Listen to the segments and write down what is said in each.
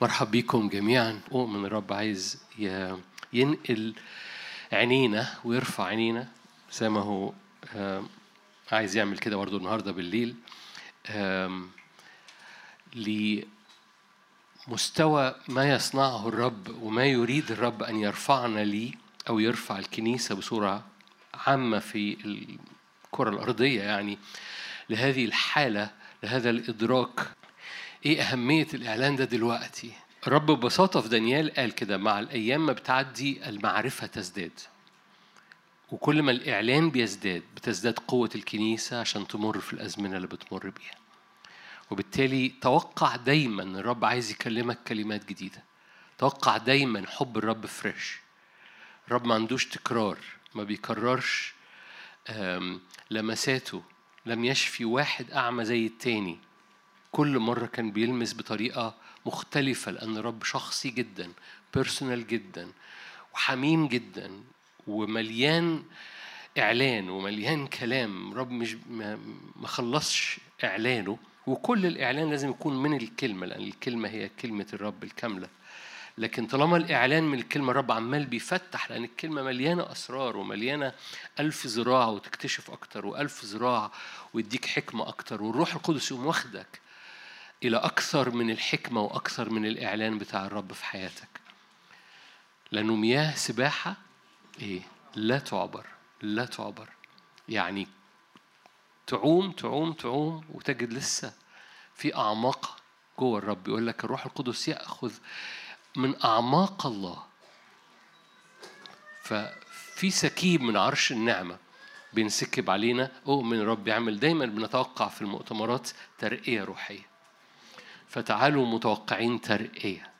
مرحب بيكم جميعا. أؤمن الرب عايز ينقل عينينا ويرفع عينينا زي ما هو عايز يعمل كده برضه النهارده بالليل لمستوى ما يصنعه الرب وما يريد الرب أن يرفعنا ليه أو يرفع الكنيسة بصورة عامة في الكرة الأرضية يعني لهذه الحالة لهذا الإدراك إيه أهمية الإعلان ده دلوقتي؟ الرب ببساطة في دانيال قال كده مع الأيام ما بتعدي المعرفة تزداد. وكل ما الإعلان بيزداد بتزداد قوة الكنيسة عشان تمر في الأزمنة اللي بتمر بيها. وبالتالي توقع دايما الرب عايز يكلمك كلمات جديدة. توقع دايما حب الرب فريش الرب ما عندوش تكرار ما بيكررش لمساته. لم يشفي واحد أعمى زي التاني. كل مرة كان بيلمس بطريقة مختلفة لأن الرب شخصي جدا بيرسونال جدا وحميم جدا ومليان إعلان ومليان كلام. رب مش ما خلصش إعلانه. وكل الإعلان لازم يكون من الكلمة لأن الكلمة هي كلمة الرب الكاملة. لكن طالما الإعلان من الكلمة الرب عمال بيفتح لأن الكلمة مليانة أسرار ومليانة ألف ذراع وتكتشف أكتر وألف ذراع ويديك حكمة أكتر والروح القدس يقوم واخدك. إلى أكثر من الحكمة وأكثر من الإعلان بتاع الرب في حياتك. لأنه مياه سباحة؟ إيه لا تعبر لا تعبر. يعني تعوم تعوم تعوم وتجد لسه في أعماق جوه الرب. يقول لك الروح القدس يأخذ من أعماق الله. ففي سكيب من عرش النعمة بينسكب علينا. أؤمن الرب يعمل دايما بنتوقع في المؤتمرات ترقية روحية. فتعالوا متوقعين ترقية.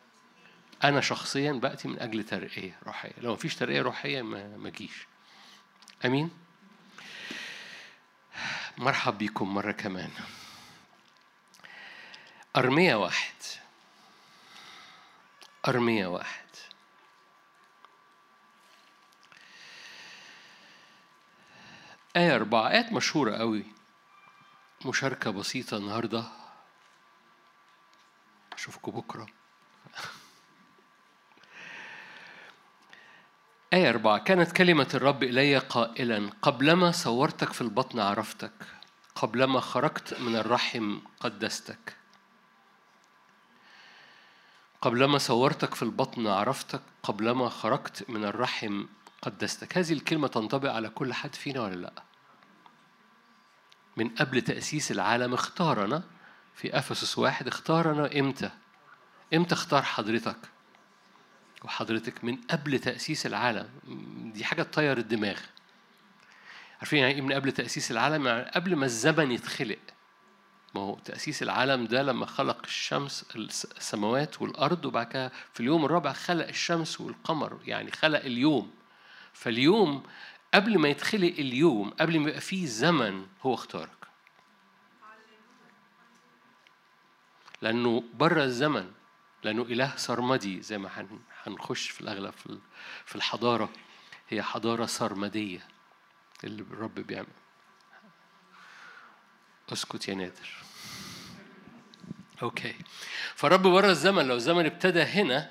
أنا شخصيا بأتي من أجل ترقية روحية. لو مفيش ترقية روحية ما أجيش. أمين؟ مرحب بيكم مرة كمان. أرمية واحد. أرمية واحد. آية أربعة. آيات مشهورة قوي. مشاركة بسيطة النهاردة. أشوفكم بكرة. آية أربعة كانت كلمة الرب إلي قائلا قبلما صورتك في البطن عرفتك قبلما خرجت من الرحم قدستك. قبلما صورتك في البطن عرفتك قبلما خرجت من الرحم قدستك. هذه الكلمة تنطبق على كل حد فينا ولا لأ؟ من قبل تأسيس العالم اختارنا في أفسس واحد اختارنا إمتى؟ إمتى اختار حضرتك؟ وحضرتك من قبل تأسيس العالم. دي حاجة تطير الدماغ. عارفين يعني إيه من قبل تأسيس العالم؟ يعني قبل ما الزمن يتخلق. ما هو تأسيس العالم ده لما خلق الشمس السماوات والأرض وبعد كده في اليوم الرابع خلق الشمس والقمر. يعني خلق اليوم. فاليوم قبل ما يتخلق اليوم قبل ما يبقى فيه زمن هو اختارك لأنه بره الزمن لأنه إله سرمدي زي ما هن- هنخش في الأغلب في ال- في الحضارة. هي حضارة سرمدية اللي الرب بيعمل. أسكت يا نادر. أوكي فالرب بره الزمن لو الزمن ابتدى هنا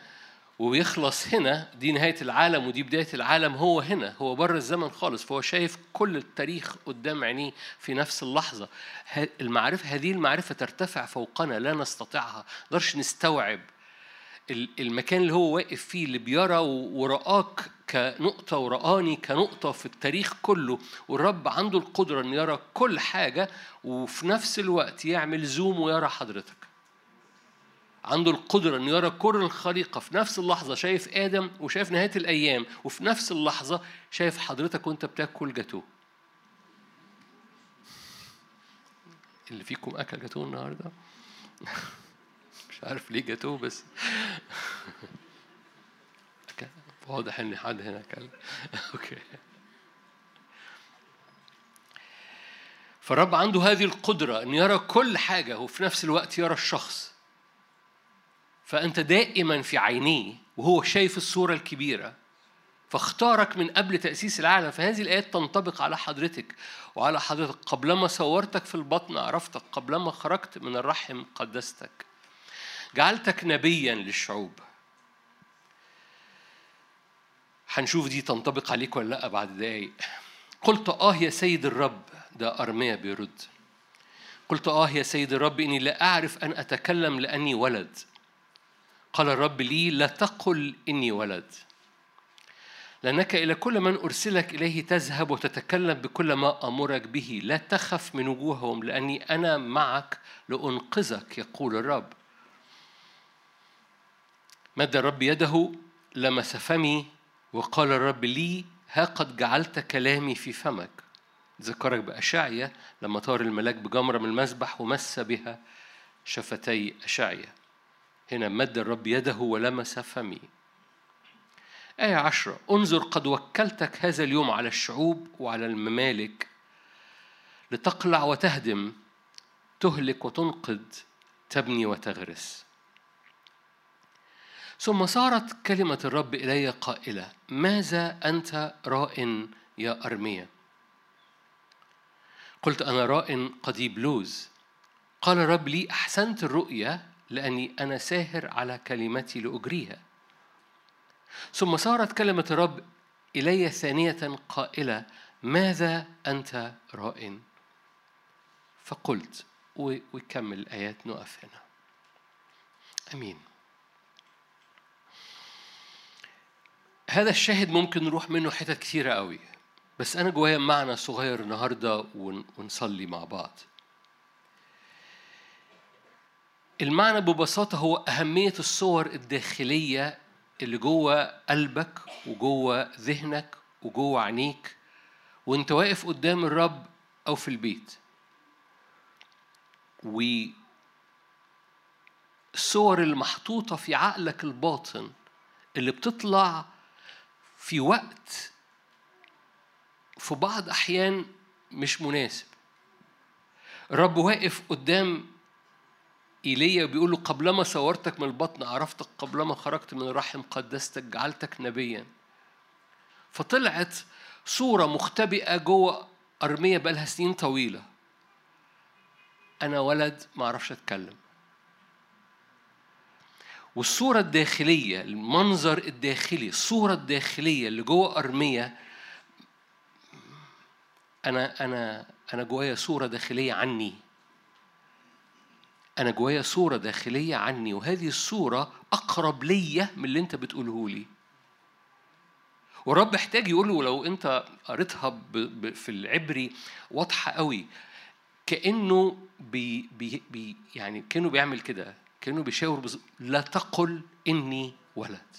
ويخلص هنا دي نهاية العالم ودي بداية العالم هو هنا هو بره الزمن خالص فهو شايف كل التاريخ قدام عينيه في نفس اللحظة. المعرفة هذه المعرفة ترتفع فوقنا لا نستطيعها نقدرش نستوعب ال- المكان اللي هو واقف فيه اللي بيرى ورآك كنقطة ورآني كنقطة في التاريخ كله والرب عنده القدرة إنه يرى كل حاجة وفي نفس الوقت يعمل زوم ويرى حضرتك. عنده القدرة إنه يرى كل الخليقة في نفس اللحظة شايف آدم وشايف نهاية الأيام وفي نفس اللحظة شايف حضرتك وأنت بتاكل جاتوه. اللي فيكم أكل جاتوه النهاردة؟ مش عارف ليه جاتوه بس. واضح إن حد هنا أكل. أوكي. فالرب عنده هذه القدرة أن يرى كل حاجة وفي نفس الوقت يرى الشخص. فأنت دائما في عينيه وهو شايف الصورة الكبيرة فاختارك من قبل تأسيس العالم. فهذه الآيات تنطبق على حضرتك وعلى حضرتك. قبلما صورتك في البطن عرفتك. قبلما خرجت من الرحم قدستك. جعلتك نبيا للشعوب. هنشوف دي تنطبق عليك ولا لأ بعد دقايق. قلت آه يا سيد الرب ده أرميا بيرد. قلت آه يا سيد الرب إني لا أعرف أن أتكلم لأني ولد. قال الرب لي لا تقل إني ولد. لأنك إلى كل من أرسلك إليه تذهب وتتكلم بكل ما أمرك به. لا تخف من وجوههم لأني أنا معك لأنقذك يقول الرب. مد الرب يده لمس فمي وقال الرب لي ها قد جعلت كلامي في فمك. ذكرك بأشعية لما طار الملاك بجمرة من المسبح ومس بها شفتي أشعية. هنا مد الرب يده ولمس فمي. آية عشرة انظر قد وكلتك هذا اليوم على الشعوب وعلى الممالك لتقلع وتهدم تهلك وتنقذ تبني وتغرس. ثم صارت كلمة الرب إلي قائلة ماذا أنت راء يا أرميا قلت أنا راء قضيب لوز قال الرب لي أحسنت الرؤيا لأني أنا ساهر على كلمتي لأجريها. ثم صارت كلمة الرب إلي ثانية قائلة ماذا أنت راء فقلت ويكمل الآيات نقف هنا. أمين. هذا الشاهد ممكن نروح منه حتت كثيرة قوي بس أنا جوايا معنى صغير النهاردة ونصلي مع بعض. المعنى ببساطة هو أهمية الصور الداخلية اللي جوه قلبك وجوه ذهنك وجوه عينيك وانت واقف قدام الرب أو في البيت. و الصور المحطوطة في عقلك الباطن اللي بتطلع في وقت في بعض أحيان مش مناسب. الرب واقف قدام إيليا بيقول له قبلما صورتك من البطن عرفتك قبلما خرجت من الرحم قدستك جعلتك نبيا. فطلعت صورة مختبئة جوه أرمية بقالها سنين طويلة. أنا ولد ما أعرفش أتكلم. والصورة الداخلية المنظر الداخلي الصورة الداخلية اللي جوه أرمية أنا أنا أنا جوايا صورة داخلية عني. أنا جوايا صورة داخلية عني وهذه الصورة أقرب ليا من اللي أنت بتقوله لي. والرب احتاج يقول له لو أنت قريتها في العبري واضحة قوي. كأنه بي بي بي يعني كأنه بيعمل كده كأنه بيشاور بز... لا تقل إني ولد.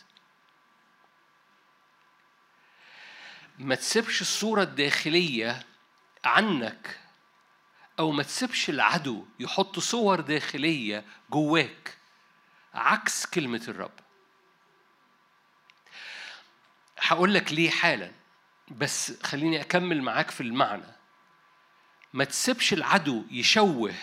ما تسيبش الصورة الداخلية عنك أو ما تسيبش العدو يحط صور داخلية جواك عكس كلمة الرب. هقول لك ليه حالا بس خليني أكمل معاك في المعنى. ما تسيبش العدو يشوه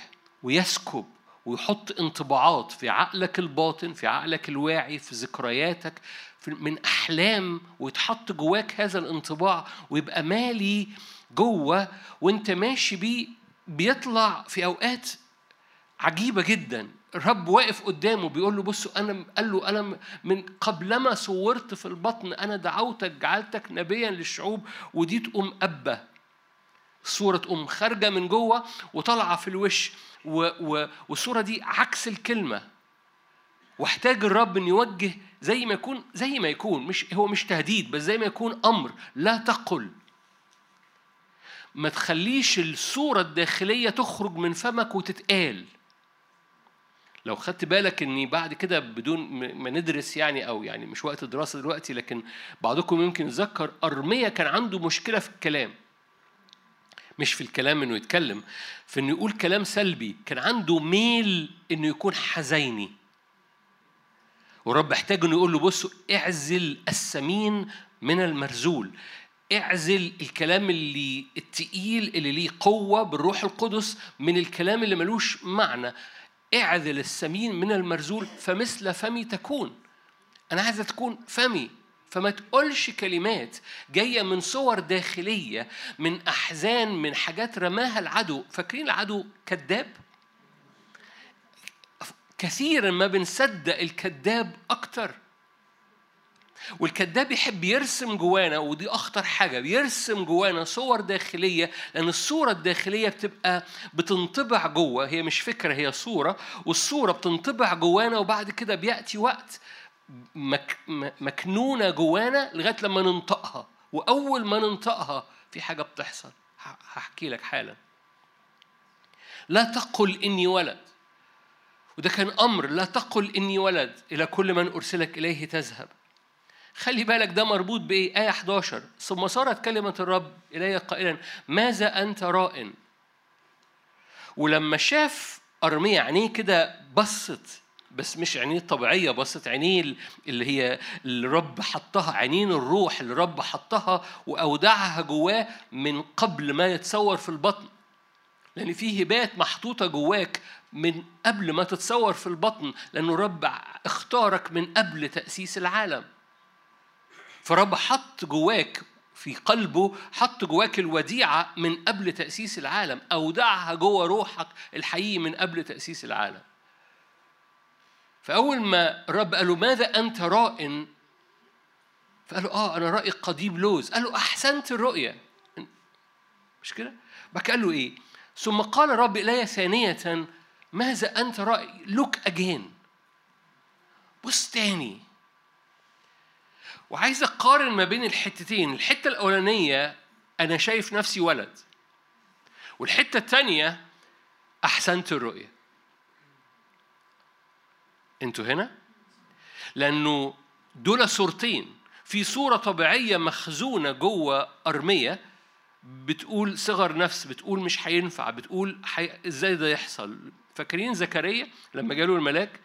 ويسكب ويحط انطباعات في عقلك الباطن في عقلك الواعي في ذكرياتك في من أحلام ويتحط جواك هذا الانطباع ويبقى مالي جوه وانت ماشي بيه بيطلع في أوقات عجيبة جدا. الرب واقف قدامه بيقول له بصوا أنا قال له أنا من قبلما صورت في البطن أنا دعوتك جعلتك نبيا للشعوب ودي تقوم ابه الصورة تقوم خارجة من جوه وطالعة في الوش و و والصورة دي عكس الكلمة. واحتاج الرب إن يوجه زي ما يكون زي ما يكون مش هو مش تهديد بس زي ما يكون أمر لا تقل. ما تخليش الصورة الداخلية تخرج من فمك وتتقال. لو خدت بالك إني بعد كده بدون ما ندرس يعني أو يعني مش وقت الدراسة دلوقتي لكن بعضكم يمكن يتذكر ارميا كان عنده مشكلة في الكلام. مش في الكلام إنه يتكلم في إنه يقول كلام سلبي. كان عنده ميل إنه يكون حزيني. ورب احتاج إنه يقول له بصوا اعزل السمين من المرزول. اعزل الكلام اللي التقيل اللي ليه قوة بالروح القدس من الكلام اللي ملوش معنى. اعزل السمين من المرزول فمثل فمي تكون. أنا عايزة تكون فمي. فما تقولش كلمات جاية من صور داخلية من أحزان من حاجات رماها العدو. فاكرين العدو كذاب؟ كثيرا ما بنصدق الكذاب أكتر. والكذاب يحب يرسم جوانا ودي أخطر حاجة بيرسم جوانا صور داخلية لأن الصورة الداخلية بتبقى بتنطبع جوه هي مش فكرة هي صورة والصورة بتنطبع جوانا وبعد كده بيأتي وقت مك مكنونة جوانا لغاية لما ننطقها. وأول ما ننطقها في حاجة بتحصل. هحكي لك حالا. لا تقل إني ولد. وده كان أمر لا تقل إني ولد إلى كل من أرسلك إليه تذهب. خلي بالك ده مربوط بإيه؟ آية 11 ثم صارت كلمة الرب إلي قائلا ماذا أنت رائن؟ ولما شاف ارميا عينيه كده بصت بس مش عينيه الطبيعية بصت عينيه اللي هي اللي رب حطها عينين الروح اللي رب حطها وأودعها جواه من قبل ما يتصور في البطن. لأن في هبات محطوطة جواك من قبل ما تتصور في البطن لأنه رب اختارك من قبل تأسيس العالم. فرب حط جواك في قلبه حط جواك الوديعة من قبل تأسيس العالم أودعها جوه روحك الحقيقي من قبل تأسيس العالم. فأول ما الرب قال له ماذا أنت رائن؟ فقال له آه أنا رأي قضيب لوز. قال له أحسنت الرؤية. مش كده؟ بعد قال له إيه؟ ثم قال الرب إلي ثانية ماذا أنت رأي؟ لوك أجين بص تاني. وعايز أقارن ما بين الحتتين. الحتة الأولانية أنا شايف نفسي ولد والحتة الثانية أحسنت الرؤية. أنتوا هنا؟ لأنه دول صورتين. في صورة طبيعية مخزونة جوه أرمية بتقول صغر نفس بتقول مش هينفع بتقول حي... إزاي ده يحصل؟ فاكرين زكريا لما جاله الملاك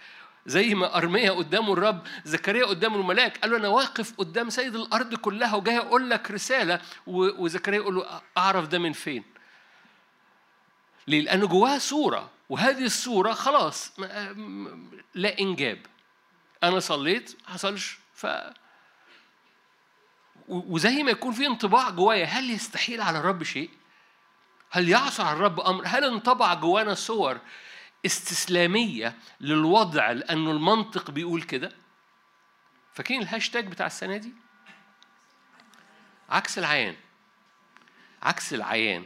زي ما أرمية قدامه الرب زكريا قدامه الملاك قال له أنا واقف قدام سيد الأرض كلها وجاي أقول لك رسالة وزكريا يقول له أعرف ده من فين ليه؟ لأنه جواه صورة وهذه الصورة خلاص لا إنجاب أنا صليت حصلش ف وزي ما يكون في انطباع جوايا هل يستحيل على الرب شيء؟ هل يعصى على الرب أمر؟ هل انطبع جوانا صور استسلامية للوضع لأنه المنطق بيقول كده؟ فاكرين الهاشتاج بتاع السنة دي؟ عكس العيان. عكس العيان.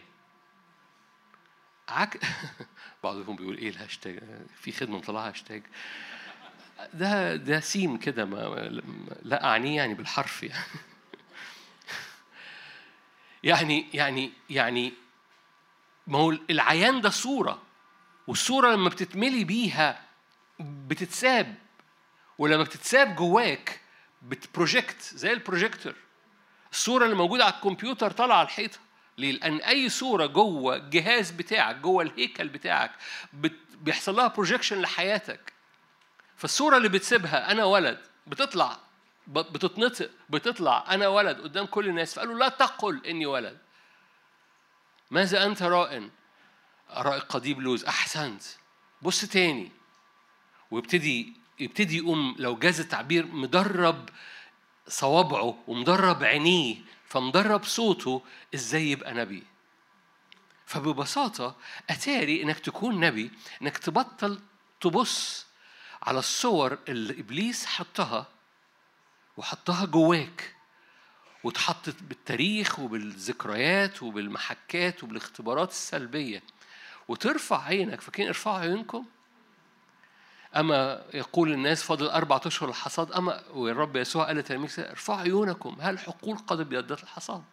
عك... بعضهم بيقول إيه الهاشتاج؟ في خدمة مطلعها هاشتاج. ده ده سيم كده ما لا أعنيه يعني بالحرف يعني. يعني يعني يعني ما هو العيان ده صورة. والصورة لما بتتملي بيها بتتساب ولما بتتساب جواك بت project زي البروجيكتور الصورة اللي موجودة على الكمبيوتر طالعة على الحيطة ليه؟ لأن أي صورة جوه الجهاز بتاعك جوه الهيكل بتاعك بيحصل لها projection لحياتك فالصورة اللي بتسيبها أنا ولد بتطلع بتتنطق بتطلع أنا ولد قدام كل الناس فقالوا لا تقل إني ولد ماذا أنت راءٍ؟ رائق قضيب لوز أحسنت. بص تاني. ويبتدي يبتدي يقوم لو جاز التعبير مدرب صوابعه ومدرب عينيه فمدرب صوته إزاي يبقى نبي. فببساطة أتاري إنك تكون نبي إنك تبطل تبص على الصور اللي إبليس حطها وحطها جواك واتحطت بالتاريخ وبالذكريات وبالمحكات وبالاختبارات السلبية. وترفع عينك فاكرين ارفعوا عيونكم؟ أما يقول الناس فاضل أربعة أشهر الحصاد أما والرب يسوع قال لتلاميذه ارفعوا عيونكم هل حقول قد أبيضت الحصاد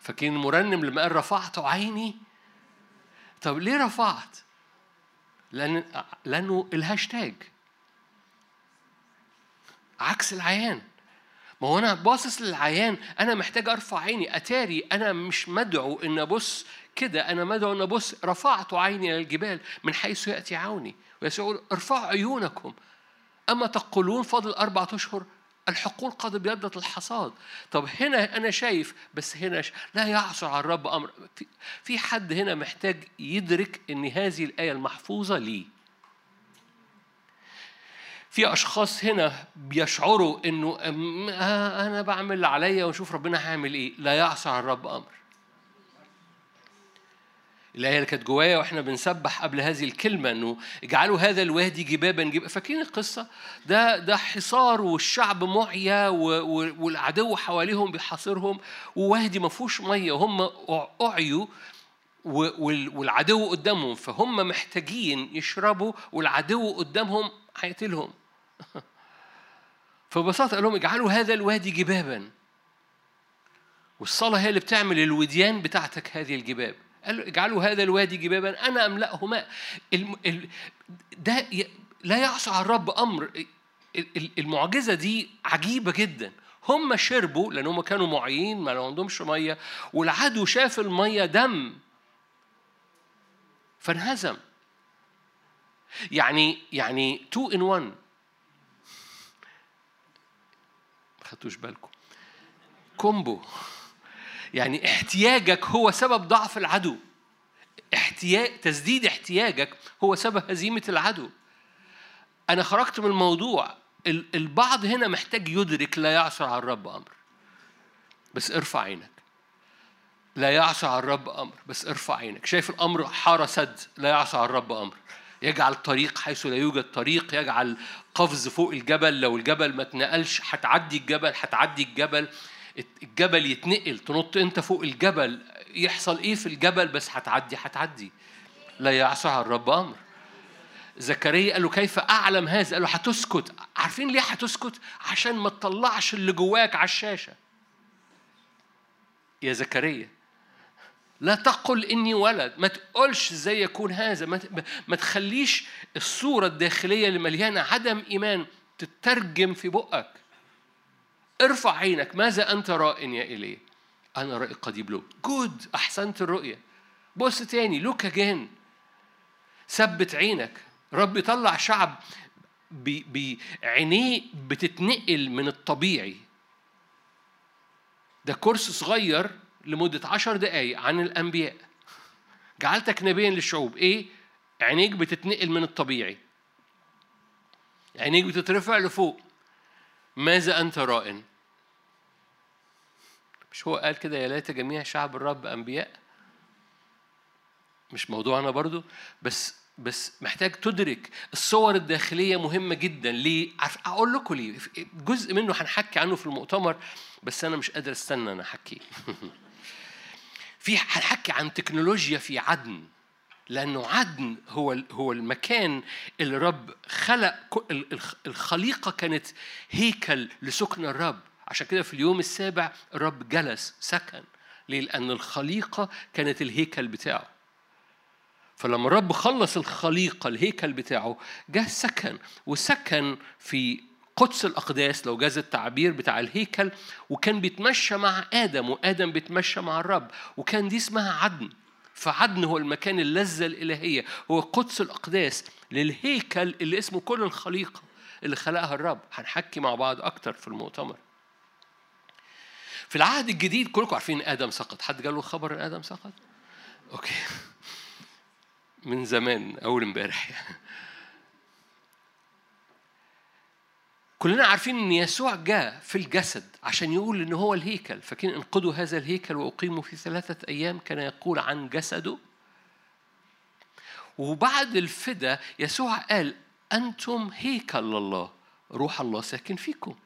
فاكرين المرنم لما قال رفعت عيني؟ طب ليه رفعت؟ لأن لأنه الهاشتاج. عكس العيان. ما هو أنا باصص للعيان أنا محتاج أرفع عيني أتاري أنا مش مدعو إن أبص كده أنا مدعو إن أبص رفعت عيني إلى الجبال من حيث يأتي عوني. ويسوع يقول ارفعوا عيونكم. أما تقولون فاضل أربعة أشهر الحقول قد ابيضت الحصاد. طب هنا أنا شايف بس هنا ش... لا يعصر على الرب أمر. في حد هنا محتاج يدرك أن هذه الآية المحفوظة لي في أشخاص هنا بيشعروا إنه آه أنا بعمل اللي عليا وأشوف ربنا هيعمل إيه. لا يعصر على الرب أمر. الآية اللي كانت جوايا وإحنا بنسبح قبل هذه الكلمة إنه اجعلوا هذا الوادي جبابا جبابا فاكرين القصة؟ ده ده حصار والشعب معيا والعدو حواليهم بيحاصرهم ووادي ما فيهوش مية. وهم أعيوا والعدو قدامهم. فهم محتاجين يشربوا والعدو قدامهم هيقتلهم. فببساطة قال لهم اجعلوا هذا الوادي جبابا. والصلاة هي اللي بتعمل الوديان بتاعتك هذه الجباب. قال اجعلوا هذا الوادي جبابا أنا أملأه ماء ده لا يعصى على الرب أمر المعجزة دي عجيبة جدا. هم شربوا لأن هم كانوا معيين ما عندهمش مية. والعدو شاف المية دم. فانهزم. يعني يعني تو ان 1 ما خدتوش بالكم. كومبو. يعني احتياجك هو سبب ضعف العدو. احتياج تسديد احتياجك هو سبب هزيمة العدو. أنا خرجت من الموضوع. البعض هنا محتاج يدرك لا يعصر على الرب أمر. بس ارفع عينك. لا يعصى على الرب أمر. بس ارفع عينك. شايف الأمر حارة سد. لا يعصى على الرب أمر. يجعل طريق حيث لا يوجد طريق يجعل قفز فوق الجبل لو الجبل ما اتنقلش هتعدي الجبل هتعدي الجبل. الجبل يتنقل تنط انت فوق الجبل يحصل إيه في الجبل؟ بس هتعدي هتعدي. لا يعصى على الرب أمر. زكريا قال له كيف أعلم هذا؟ قال له هتسكت. عارفين ليه هتسكت؟ عشان ما تطلعش اللي جواك على الشاشة. يا زكريا لا تقل إني ولد. ما تقولش إزاي يكون هذا. ما, تخليش الصورة الداخلية اللي مليانة عدم إيمان تترجم في بقك. ارفع عينك. ماذا أنت رائن يا إليه أنا رأي قديم. له جود أحسنت الرؤية. بص تاني. لوك أجين ثبت عينك. رب يطلع شعب بعينيه بتتنقل من الطبيعي. ده كورس صغير لمدة عشر دقايق عن الأنبياء. جعلتك نبيا للشعوب. إيه؟ عينيك بتتنقل من الطبيعي. عينيك بتترفع لفوق. ماذا أنت رائن؟ مش هو قال كده يا ليت جميع شعب الرب أنبياء؟ مش موضوعنا برضو؟ بس بس محتاج تدرك الصور الداخلية مهمة جدا. ليه؟ أقول لكم ليه. جزء منه هنحكي عنه في المؤتمر بس أنا مش قادر أستنى أنا أحكيه. في هنحكي عن تكنولوجيا في عدن لأنه عدن هو هو المكان اللي رب خلق الخليقة كانت هيكل لسكن الرب عشان كده في اليوم السابع الرب جلس سكن ليه؟ لأن الخليقة كانت الهيكل بتاعه فلما الرب خلص الخليقة الهيكل بتاعه جه سكن وسكن في قدس الأقداس لو جاز التعبير بتاع الهيكل وكان بيتمشى مع آدم وآدم بيتمشى مع الرب وكان دي اسمها عدن. فعدن هو المكان اللذة الإلهية. هو قدس الأقداس للهيكل اللي اسمه كل الخليقة اللي خلقها الرب. هنحكي مع بعض أكتر في المؤتمر. في العهد الجديد كلكم عارفين آدم سقط. حد قال له خبر إن آدم سقط؟ okay. من زمان أول امبارح. كلنا عارفين إن يسوع جاء في الجسد عشان يقول إن هو الهيكل. فكان انقذوا هذا الهيكل وأقيموا في ثلاثة أيام كان يقول عن جسده. وبعد الفدا يسوع قال أنتم هيكل الله روح الله ساكن فيكم.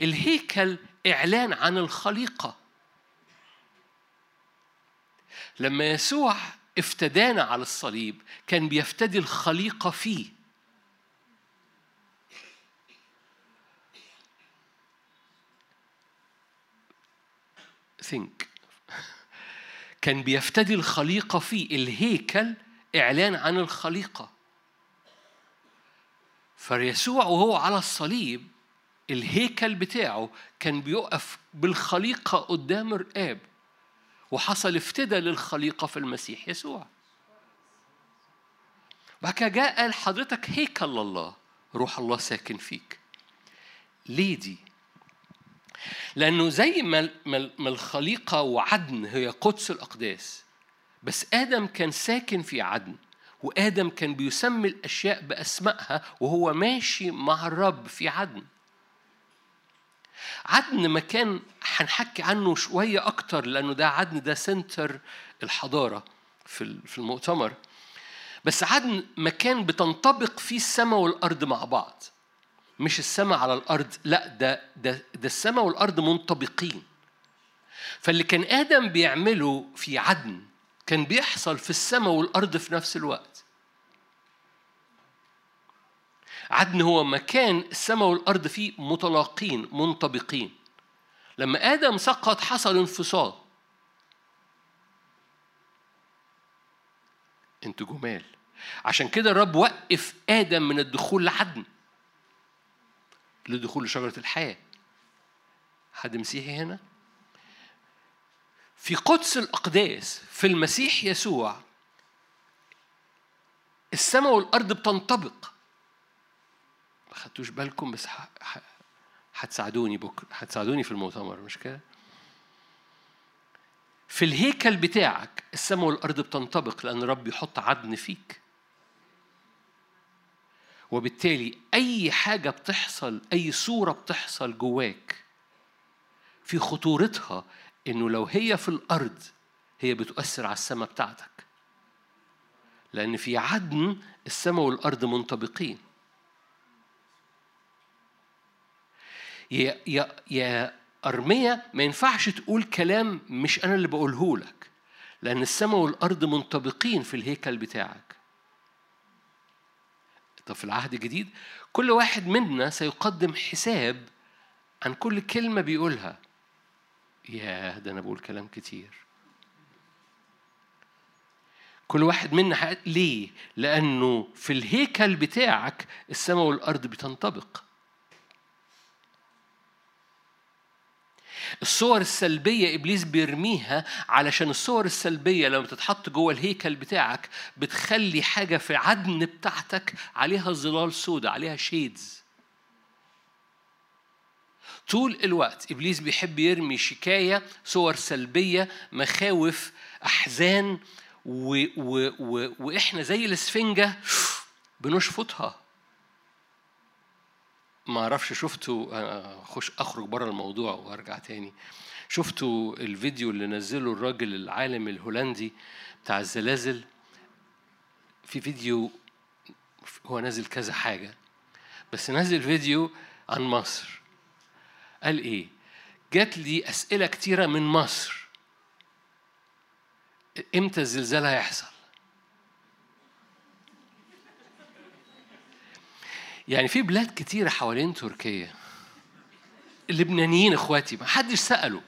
الهيكل إعلان عن الخليقة. لما يسوع افتدانا على الصليب كان بيفتدي الخليقة فيه. Think. كان بيفتدي الخليقة فيه الهيكل إعلان عن الخليقة. فيسوع وهو على الصليب الهيكل بتاعه كان بيقف بالخليقة قدام الآب وحصل افتدى للخليقة في المسيح يسوع. بعد كده جاء قال حضرتك هيكل الله روح الله ساكن فيك. ليه دي؟ لأنه زي ما الخليقة وعدن هي قدس الأقداس بس آدم كان ساكن في عدن وآدم كان بيسمي الأشياء بأسمائها وهو ماشي مع الرب في عدن. عدن مكان هنحكي عنه شوية أكتر لأنه ده عدن ده سنتر الحضارة في المؤتمر. بس عدن مكان بتنطبق فيه السماء والأرض مع بعض. مش السماء على الأرض لا ده ده ده السماء والأرض منطبقين. فاللي كان آدم بيعمله في عدن كان بيحصل في السماء والأرض في نفس الوقت. عدن هو مكان السماء والأرض فيه متلاقين منطبقين. لما آدم سقط حصل انفصال. أنتوا جمال. عشان كده الرب وقف آدم من الدخول لعدن. لدخول لشجره الحياة. حد مسيحي هنا؟ في قدس الأقداس في المسيح يسوع السماء والأرض بتنطبق. ما خدتوش بالكم بس هتساعدوني بكرة هتساعدوني في المؤتمر مش كده؟ في الهيكل بتاعك السماء والأرض بتنطبق لأن الرب يحط عدن فيك. وبالتالي أي حاجة بتحصل أي صورة بتحصل جواك في خطورتها إنه لو هي في الأرض هي بتؤثر على السماء بتاعتك. لأن في عدن السماء والأرض منطبقين. يا يا يا أرمية ما ينفعش تقول كلام مش أنا اللي بقوله لك لأن السماء والأرض منطبقين في الهيكل بتاعك. طب في العهد الجديد كل واحد منا سيقدم حساب عن كل كلمة بيقولها. يا ده أنا بقول كلام كتير. كل واحد منا ليه؟ لأنه في الهيكل بتاعك السماء والأرض بتنطبق. الصور السلبية إبليس بيرميها علشان الصور السلبية لما تتحط جوه الهيكل بتاعك بتخلي حاجة في عدن بتاعتك عليها ظلال سودة عليها شيدز طول الوقت إبليس بيحب يرمي شكاية صور سلبية مخاوف أحزان و و و وإحنا زي الإسفنجة بنشفطها. ما أعرفش شفتوا خش اخرج بره الموضوع وارجع تاني. شفتوا الفيديو اللي نزله الراجل العالم الهولندي بتاع الزلازل. في فيديو هو نازل كذا حاجة بس نزل فيديو عن مصر. قال إيه؟ جات لي أسئلة كتيرة من مصر. إمتى الزلزال هيحصل؟ يعني في بلاد كتيرة حوالين تركيا. اللبنانيين إخواتي ما حدش سأله.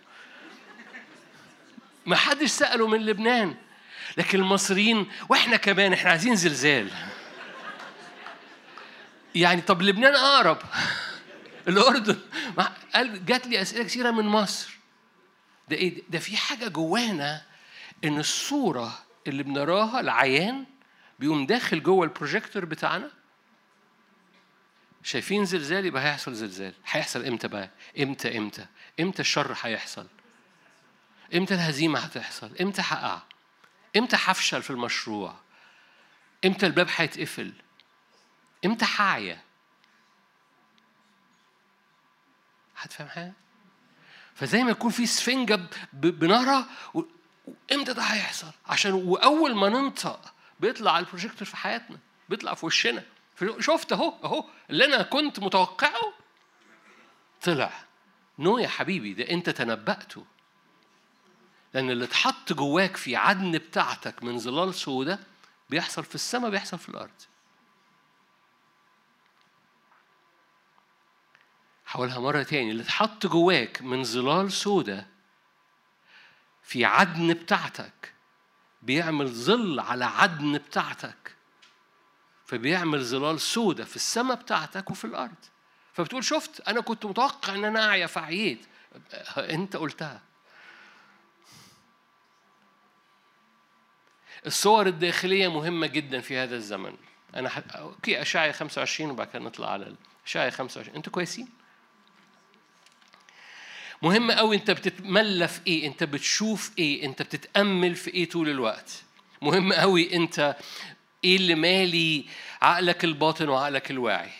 ما حدش سأله من لبنان. لكن المصريين وإحنا كمان إحنا عايزين زلزال. يعني طب لبنان أقرب. الأردن. قال جات لي أسئلة كثيره من مصر. ده إيه؟ ده في حاجة جوانا إن الصورة اللي بنراها العيان بيقوم داخل جوه البروجيكتور بتاعنا شايفين زلزال يبقى هيحصل زلزال. هيحصل إمتى بقى؟ إمتى إمتى؟ إمتى الشر هيحصل؟ إمتى الهزيمة هتحصل؟ إمتى هقع؟ إمتى هفشل في المشروع؟ إمتى الباب هيتقفل؟ إمتى هعيا؟ هتفهم حاجة؟ فزي ما يكون في سفنجة بنارة إمتى ده هيحصل؟ عشان وأول ما ننطق بيطلع البروجيكتور في حياتنا بيطلع في وشنا. شفت اهو اهو اللي أنا كنت متوقعه طلع. no يا حبيبي ده انت تنبأته لأن اللي اتحط جواك في عدن بتاعتك من ظلال سودة بيحصل في السماء بيحصل في الأرض. هقولها مرة تاني اللي اتحط جواك من ظلال سودة في عدن بتاعتك بيعمل ظل على عدن بتاعتك. فبيعمل ظلال سودة في السماء بتاعتك وفي الأرض فبتقول شفت أنا كنت متوقع إن أنا أعيا فعييت أنت قلتها الصور الداخلية مهمة جدا في هذا الزمن أنا ح... أوكي أشعيا 25 وبعد كده نطلع على أشعيا 25 أنتوا كويسين؟ مهم قوي أنت بتتملى في إيه؟ أنت بتشوف إيه؟ أنت بتتأمل في إيه طول الوقت؟ مهم قوي أنت إيه اللي مالي عقلك الباطن وعقلك الواعي؟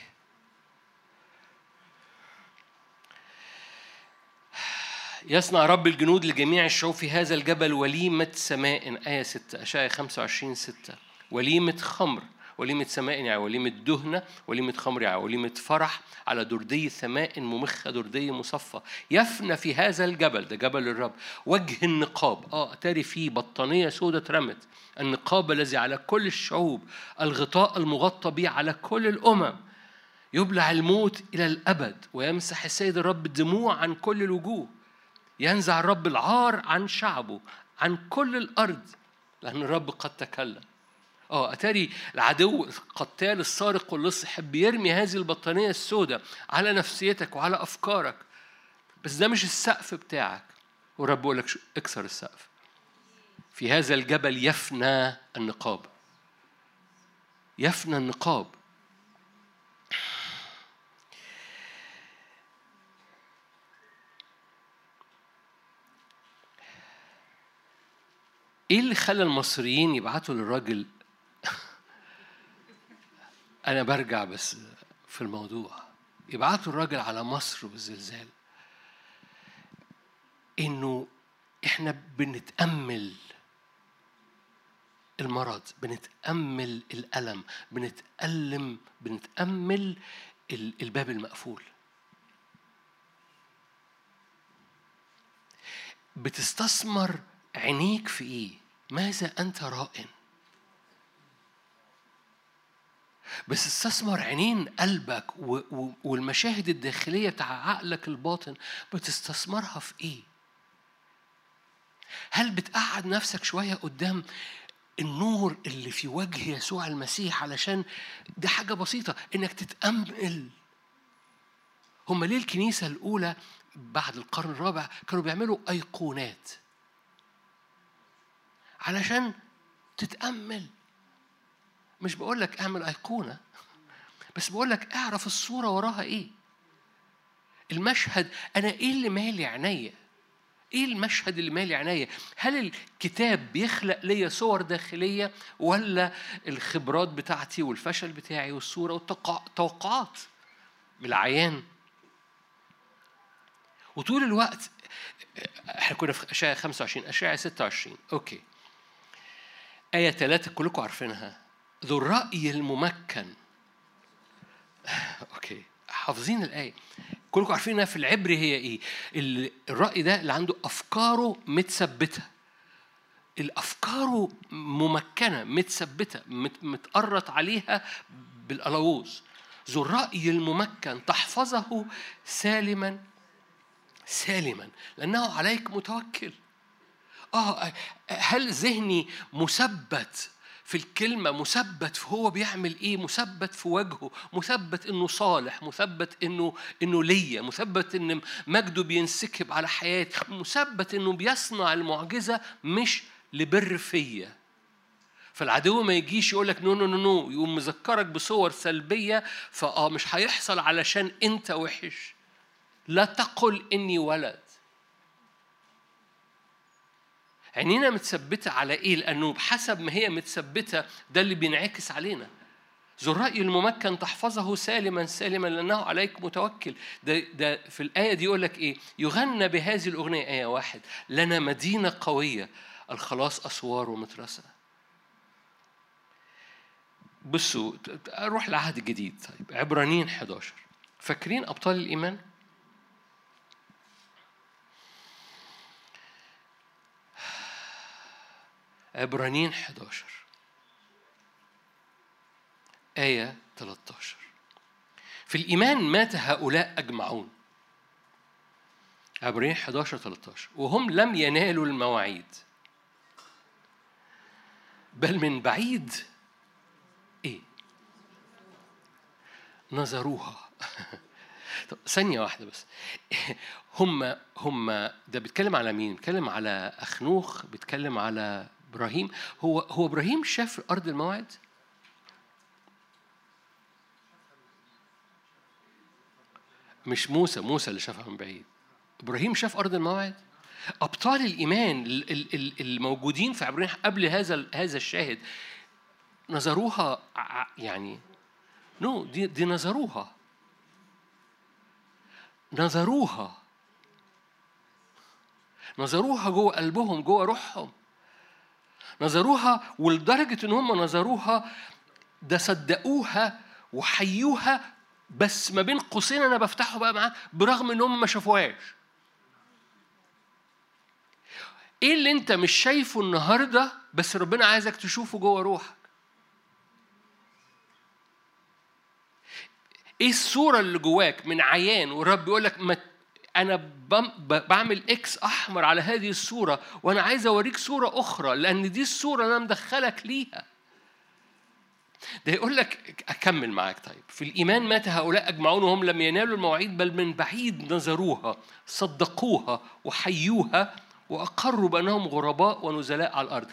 يصنع رب الجنود لجميع الشعوب في هذا الجبل وليمة سماء آية 6 أشعياء 25 6 وليمة خمر. وليمة سماء يعني وليمة دهنة وليمة خمر يعني وليمة فرح على دردي سماء ممخة دردي مصفى. يفنى في هذا الجبل ده جبل الرب وجه النقاب. آه أتاري فيه بطانية سودة اترمت النقاب الذي على كل الشعوب الغطاء المغطى به على كل الأمم. يبلع الموت إلى الأبد ويمسح السيد الرب الدموع عن كل الوجوه. ينزع الرب العار عن شعبه عن كل الأرض لأن الرب قد تكلم. آه أتاري العدو القتال السارق واللص يحب يرمي هذه البطانية السوداء على نفسيتك وعلى أفكارك. بس ده مش السقف بتاعك. ورب بيقول لك اكسر السقف. في هذا الجبل يفنى النقاب. يفنى النقاب. إيه اللي خلى المصريين يبعتوا للراجل أنا برجع بس في الموضوع. يبعتوا الراجل على مصر بالزلزال إنه إحنا بنتأمل المرض بنتأمل الألم بنتألم بنتأمل الباب المقفول. بتستثمر عينيك في إيه؟ ماذا أنت رائن؟ بس استثمر عينين قلبك والمشاهد الداخلية بتاع عقلك الباطن بتستثمرها في إيه؟ هل بتقعد نفسك شوية قدام النور اللي في وجه يسوع المسيح علشان دي حاجة بسيطة إنك تتأمل؟ هم ليه الكنيسة الأولى بعد القرن الرابع كانوا بيعملوا أيقونات؟ علشان تتأمل. مش بقول لك اعمل أيقونة بس بقول لك اعرف الصورة وراها إيه. المشهد أنا إيه اللي مالي عينيا؟ إيه المشهد اللي مالي عينيا؟ هل الكتاب بيخلق ليا صور داخلية ولا الخبرات بتاعتي والفشل بتاعي والصورة والتوقعات بالعيان؟ وطول الوقت إحنا كنا في اشعياء 25 اشعياء 26 okay. آية ثلاثة كلكم عارفينها. ذو الرأي الممكن. okay حافظين الآية. كلكم عارفين إنها في العبري هي إيه؟ الرأي ده اللي عنده أفكاره متثبتة. الأفكار ممكنة متثبتة متقرط عليها بالألووز ذو الرأي الممكن تحفظه سالما سالما لأنه عليك متوكل. آه هل ذهني مثبت في الكلمة مثبت في هو بيعمل إيه مثبت في وجهه مثبت إنه صالح مثبت إنه إنه ليا مثبت إن مجده بينسكب على حياتي مثبت إنه بيصنع المعجزة مش لبر فيا. فالعدو ما يجيش يقول لك no no no no يقوم مذكرك بصور سلبية فآه مش هيحصل علشان أنت وحش. لا تقل إني ولد. عينينا متثبتة على إيه؟ لأنه بحسب ما هي متثبتة ده اللي بينعكس علينا. ذو الرأي الممكن تحفظه سالما سالما لأنه عليك متوكل. ده ده في الآية دي يقول لك إيه؟ يغنى بهذه الأغنية آية واحد لنا مدينة قوية الخلاص أسوار ومترسة. بصوا أروح العهد الجديد طيب عبرانيين 11 فاكرين أبطال الإيمان؟ عبرانيين 11 آية 13 في الإيمان مات هؤلاء أجمعون. عبرانيين 11 13 وهم لم ينالوا المواعيد. بل من بعيد إيه؟ نظروها. ثانية واحدة بس. هم هم ده بيتكلم على مين؟ بيتكلم على أخنوخ بيتكلم على إبراهيم هو هو إبراهيم شاف أرض الموعد؟ مش موسى موسى اللي شافها من بعيد. إبراهيم شاف أرض الموعد؟ أبطال الإيمان الموجودين في عبرين قبل هذا هذا الشاهد نظروها يعني نو دي دي نظروها. نظروها. نظروها جوه قلبهم جوه روحهم. نظروها ولدرجة إن هم نظروها ده صدقوها وحيوها بس ما بين قوسين أنا بفتحه بقى معاه برغم إن هم ما شافوهاش. إيه اللي أنت مش شايفه النهارده بس ربنا عايزك تشوفه جوه روحك؟ إيه الصورة اللي جواك من عيان والرب يقول لك ما أنا بعمل إكس أحمر على هذه الصورة وأنا عايز أوريك صورة أخرى لأن دي الصورة أنا مدخلك ليها. ده يقول لك أكمل معاك طيب. في الإيمان مات هؤلاء أجمعون وهم لم ينالوا المواعيد بل من بعيد نظروها صدقوها وحيوها وأقروا بأنهم غرباء ونزلاء على الأرض.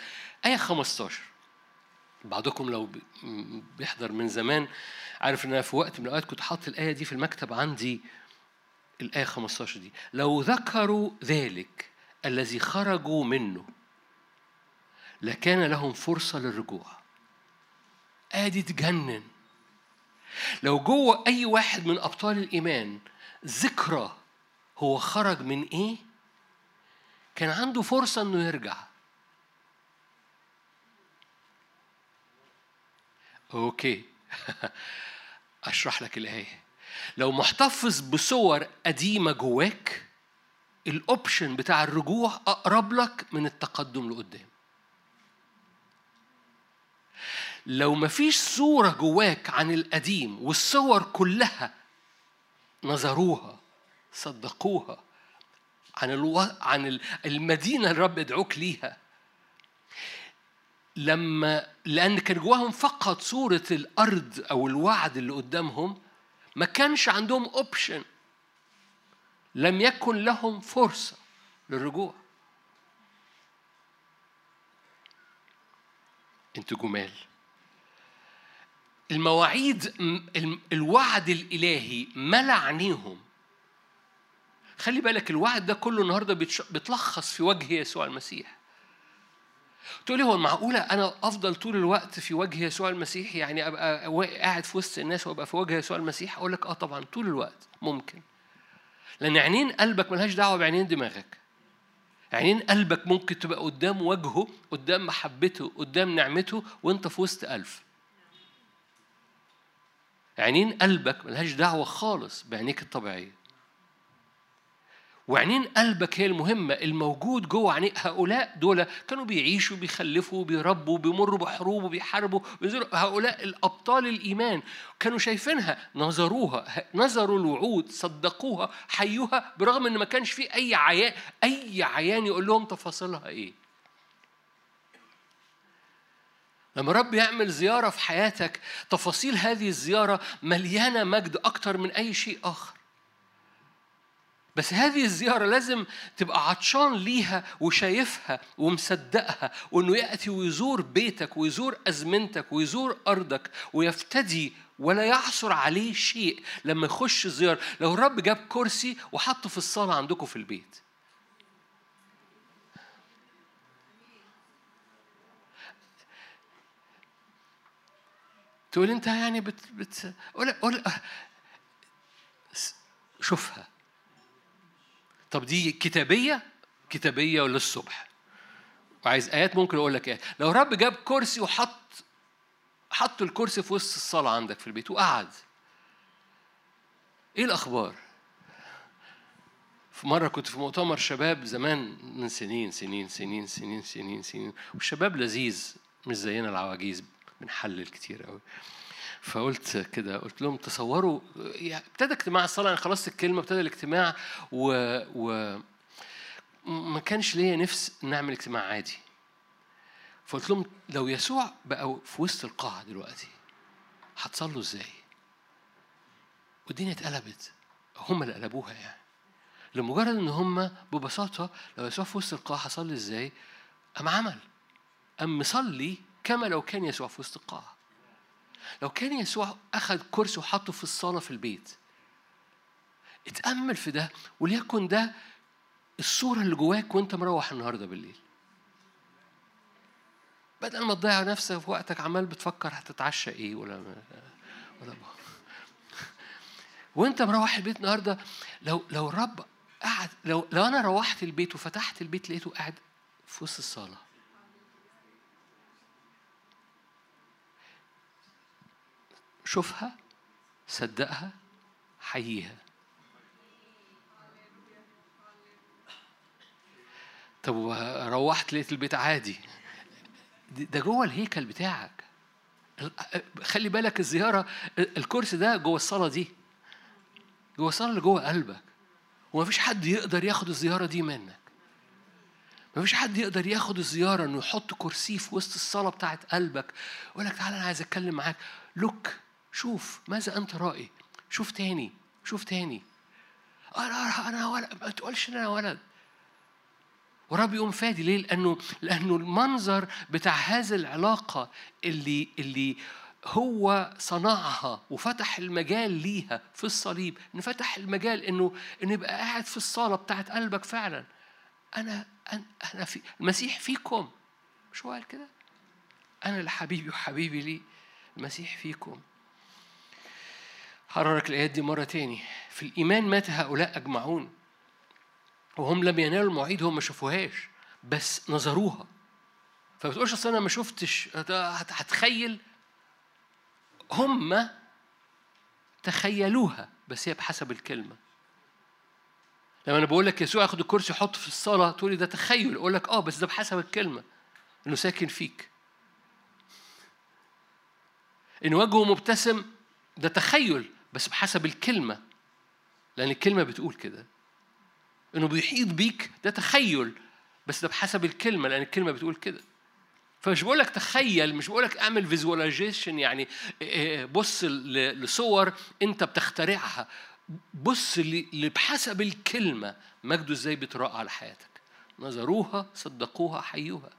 آية 15 بعضكم لو بيحضر من زمان عارف إن أنا في وقت من الأوقات كنت حاطط الآية دي في المكتب عندي الآية 15 دي. لو ذكروا ذلك الذي خرجوا منه لكان لهم فرصة للرجوع. ادي تجنن. لو جوه أي واحد من أبطال الإيمان ذكرى هو خرج من إيه؟ كان عنده فرصة إنه يرجع. أوكي. أشرح لك الآية. لو محتفظ بصور قديمة جواك الأوبشن بتاع الرجوع أقرب لك من التقدم لقدام. لو مفيش صورة جواك عن القديم والصور كلها نظروها صدقوها عن ألو... عن المدينة الرب يدعوك ليها. لما لأن كان جواهم فقط صورة الأرض أو الوعد اللي قدامهم ما كانش عندهم أوبشن لم يكن لهم فرصة للرجوع. أنتوا جمال. المواعيد الوعد الإلهي ملى عينيهم. خلي بالك الوعد ده كله النهارده بيتلخص في وجه يسوع المسيح. تقولي هو معقولة أنا أفضل طول الوقت في وجه يسوع المسيح؟ يعني أبقى قاعد في وسط الناس وأبقى في وجه يسوع المسيح؟ أقول لك أه طبعا طول الوقت ممكن. لأن عينين قلبك ملهاش دعوة بعينين دماغك. عينين قلبك ممكن تبقى قدام وجهه قدام محبته قدام نعمته وأنت في وسط ألف. عينين قلبك ملهاش دعوة خالص بعينيك الطبيعية. وعينين قلبك هي المهمة الموجود جوه عينين هؤلاء دول كانوا بيعيشوا بيخلفوا بيربوا بيمروا بحروب وبيحاربوا هؤلاء الأبطال الإيمان كانوا شايفينها نظروها نظروا الوعود صدقوها حيوها برغم إن ما كانش في أي عيان أي عيان يقول لهم تفاصيلها إيه. لما رب يعمل زيارة في حياتك تفاصيل هذه الزيارة مليانة مجد أكتر من أي شيء آخر. بس هذه الزيارة لازم تبقى عطشان ليها وشايفها ومصدقها وإنه يأتي ويزور بيتك ويزور أزمنتك ويزور أرضك ويفتدي ولا يعثر عليه شيء لما يخش الزيارة. لو الرب جاب كرسي وحطه في الصالة عندكم في البيت. تقول أنت يعني بت بت قول قول شوفها. طب دي كتابية؟ ولا الصبح وعايز آيات ممكن أقول لك آيات لو رب جاب كرسي وحط حط الكرسي في وسط الصلاة عندك في البيت وقعد. إيه الأخبار؟ في مرة كنت في مؤتمر شباب زمان من سنين سنين سنين سنين سنين سنين. والشباب لذيذ مش زينا العواجيز بنحلل كتير قوي فقلت كده قلت لهم تصوروا يعني ابتدى اجتماع الصلاة أنا خلصت الكلمة ابتدى الاجتماع و, و ما كانش ليا نفس نعمل اجتماع عادي. فقلت لهم لو يسوع بقى في وسط القاعة دلوقتي هتصلوا إزاي؟ والدنيا اتقلبت. هم اللي قلبوها يعني. لمجرد إن هم ببساطة لو يسوع في وسط القاعة هصلي إزاي؟ قام عمل. قام مصلي كما لو كان يسوع في وسط القاعة. لو كان يسوع أخذ كرسي وحطه في الصالة في البيت اتأمل في ده وليكن ده الصورة اللي جواك وأنت مروح النهاردة بالليل. بدل ما تضيع نفسك في وقتك عمال بتفكر هتتعشى إيه ولا ولا وأنت مروح البيت النهارده لو لو الرب قعد لو لو أنا روحت البيت وفتحت البيت لقيته قاعد في وسط الصالة. شوفها صدقها حييها. طب روحت لقيت البيت عادي. ده جوه الهيكل بتاعك. خلي بالك الزيارة الكرسي ده جوه الصلاة دي. جوه الصلاة اللي جوه قلبك. ومفيش حد يقدر ياخد الزيارة دي منك. مفيش حد يقدر ياخد الزيارة إنه يحط كرسي في وسط الصلاة بتاعت قلبك. ويقول لك تعالى أنا عايز أتكلم معاك. لوك شوف ماذا أنت رأي شوف تاني شوف تاني. أنا أنا ولد ما تقولش إن أنا ولد. ورب يقوم فادي. ليه؟ لأنه لأنه المنظر بتاع هذه العلاقة اللي اللي هو صنعها وفتح المجال ليها في الصليب انه فتح المجال إنه إنه يبقى قاعد في الصالة بتاعت قلبك فعلا. أنا أنا في المسيح فيكم. مش هو قال كده؟ أنا لحبيبي وحبيبي لي المسيح فيكم. حررك الآيات دي مرة تاني. في الإيمان مات هؤلاء أجمعون. وهم لم ينالوا المواعيد هم ما شافوهاش بس نظروها. فبتقولش أصل أنا ما شفتش. هتخيل. هم تخيلوها بس هي بحسب الكلمة. لما أنا بقول لك يسوع ياخد الكرسي يحطه في الصلاة تقول لي ده تخيل. أقول لك آه بس ده بحسب الكلمة. إنه ساكن فيك. إن وجهه مبتسم ده تخيل. بس بحسب الكلمة. لأن الكلمة بتقول كده. إنه بيحيط بيك ده تخيل بس ده بحسب الكلمة لأن الكلمة بتقول كده. فمش بقول لك تخيل مش بقول لك اعمل فيزواليزيشن يعني إيه، إيه، بص لصور أنت بتخترعها. بص اللي بحسب الكلمة. مجده إزاي بيتراءى على حياتك؟ نظروها صدقوها حيوها.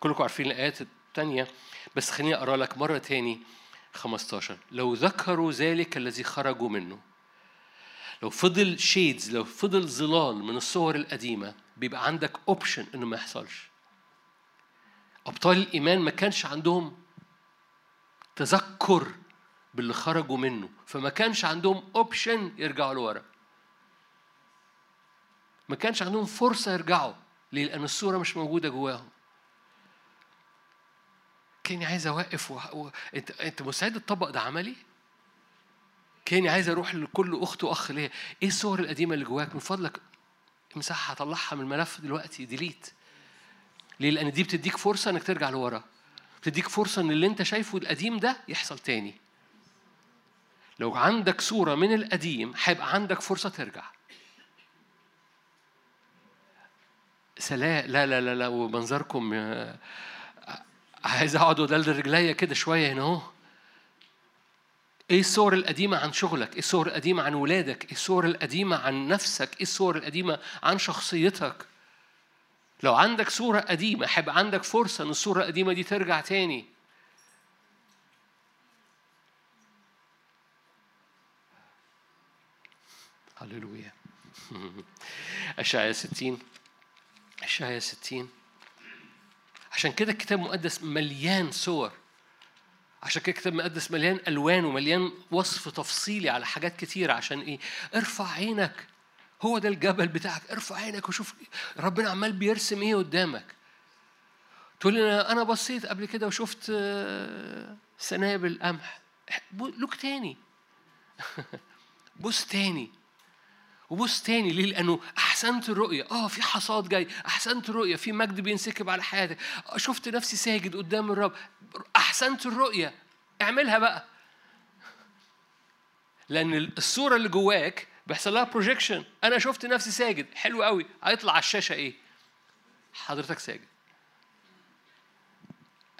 كلكم عارفين الآيات الثانية بس خليني أقرأ لك مرة تاني. 15 لو ذكروا ذلك الذي خرجوا منه لو فضل شيدز لو فضل ظلال من الصور القديمة بيبقى عندك اوبشن إنه ما يحصلش. أبطال الإيمان ما كانش عندهم تذكر باللي خرجوا منه فما كانش عندهم option يرجعوا لورا. ما كانش عندهم فرصة يرجعوا ليه؟ لأن الصورة مش موجودة جواهم. كاني عايز أوقف و... و... أنت أنت مستعد تطبق ده عملي؟ كاني عايز أروح لكل أخت وأخ ليا. إيه الصور القديمة اللي جواك؟ من فضلك امسحها طلعها من الملف دلوقتي delete ليه؟ لأن دي بتديك فرصة إنك ترجع لورا. بتديك فرصة إن اللي أنت شايفه القديم ده يحصل تاني. لو عندك صورة من القديم هيبقى عندك فرصة ترجع. سلام. لا لا لا لا ومنظركم آه، عايز أقعد ودلدل رجليا كده شوية هنا أهو إيه الصور القديمة عن شغلك؟ إيه الصور القديمة عن ولادك؟ إيه الصور القديمة عن نفسك؟ إيه الصور القديمة عن شخصيتك؟ لو عندك صورة قديمة هيبقى عندك فرصة إن الصورة القديمة دي ترجع تاني. هللويا. أشعيا 60 أشعيا 60 عشان كده الكتاب المقدس مليان صور. عشان كده الكتاب المقدس مليان ألوان ومليان وصف تفصيلي على حاجات كتيره عشان إيه؟ ارفع عينك. هو ده الجبل بتاعك. ارفع عينك وشوف ربنا عمال بيرسم إيه قدامك. تقول لي أنا بصيت قبل كده وشفت آه، سنابل قمح. لوك تاني. بص تاني. وبص تاني ليه؟ لأنه أحسنت الرؤية، آه في حصاد جاي، أحسنت الرؤية، في مجد بينسكب على حياتك، آه شفت نفسي ساجد قدام الرب، أحسنت الرؤية، اعملها بقى. لأن الصورة اللي جواك بيحصل لها بروجيكشن، أنا شفت نفسي ساجد، حلو قوي، هيطلع على الشاشة إيه؟ حضرتك ساجد.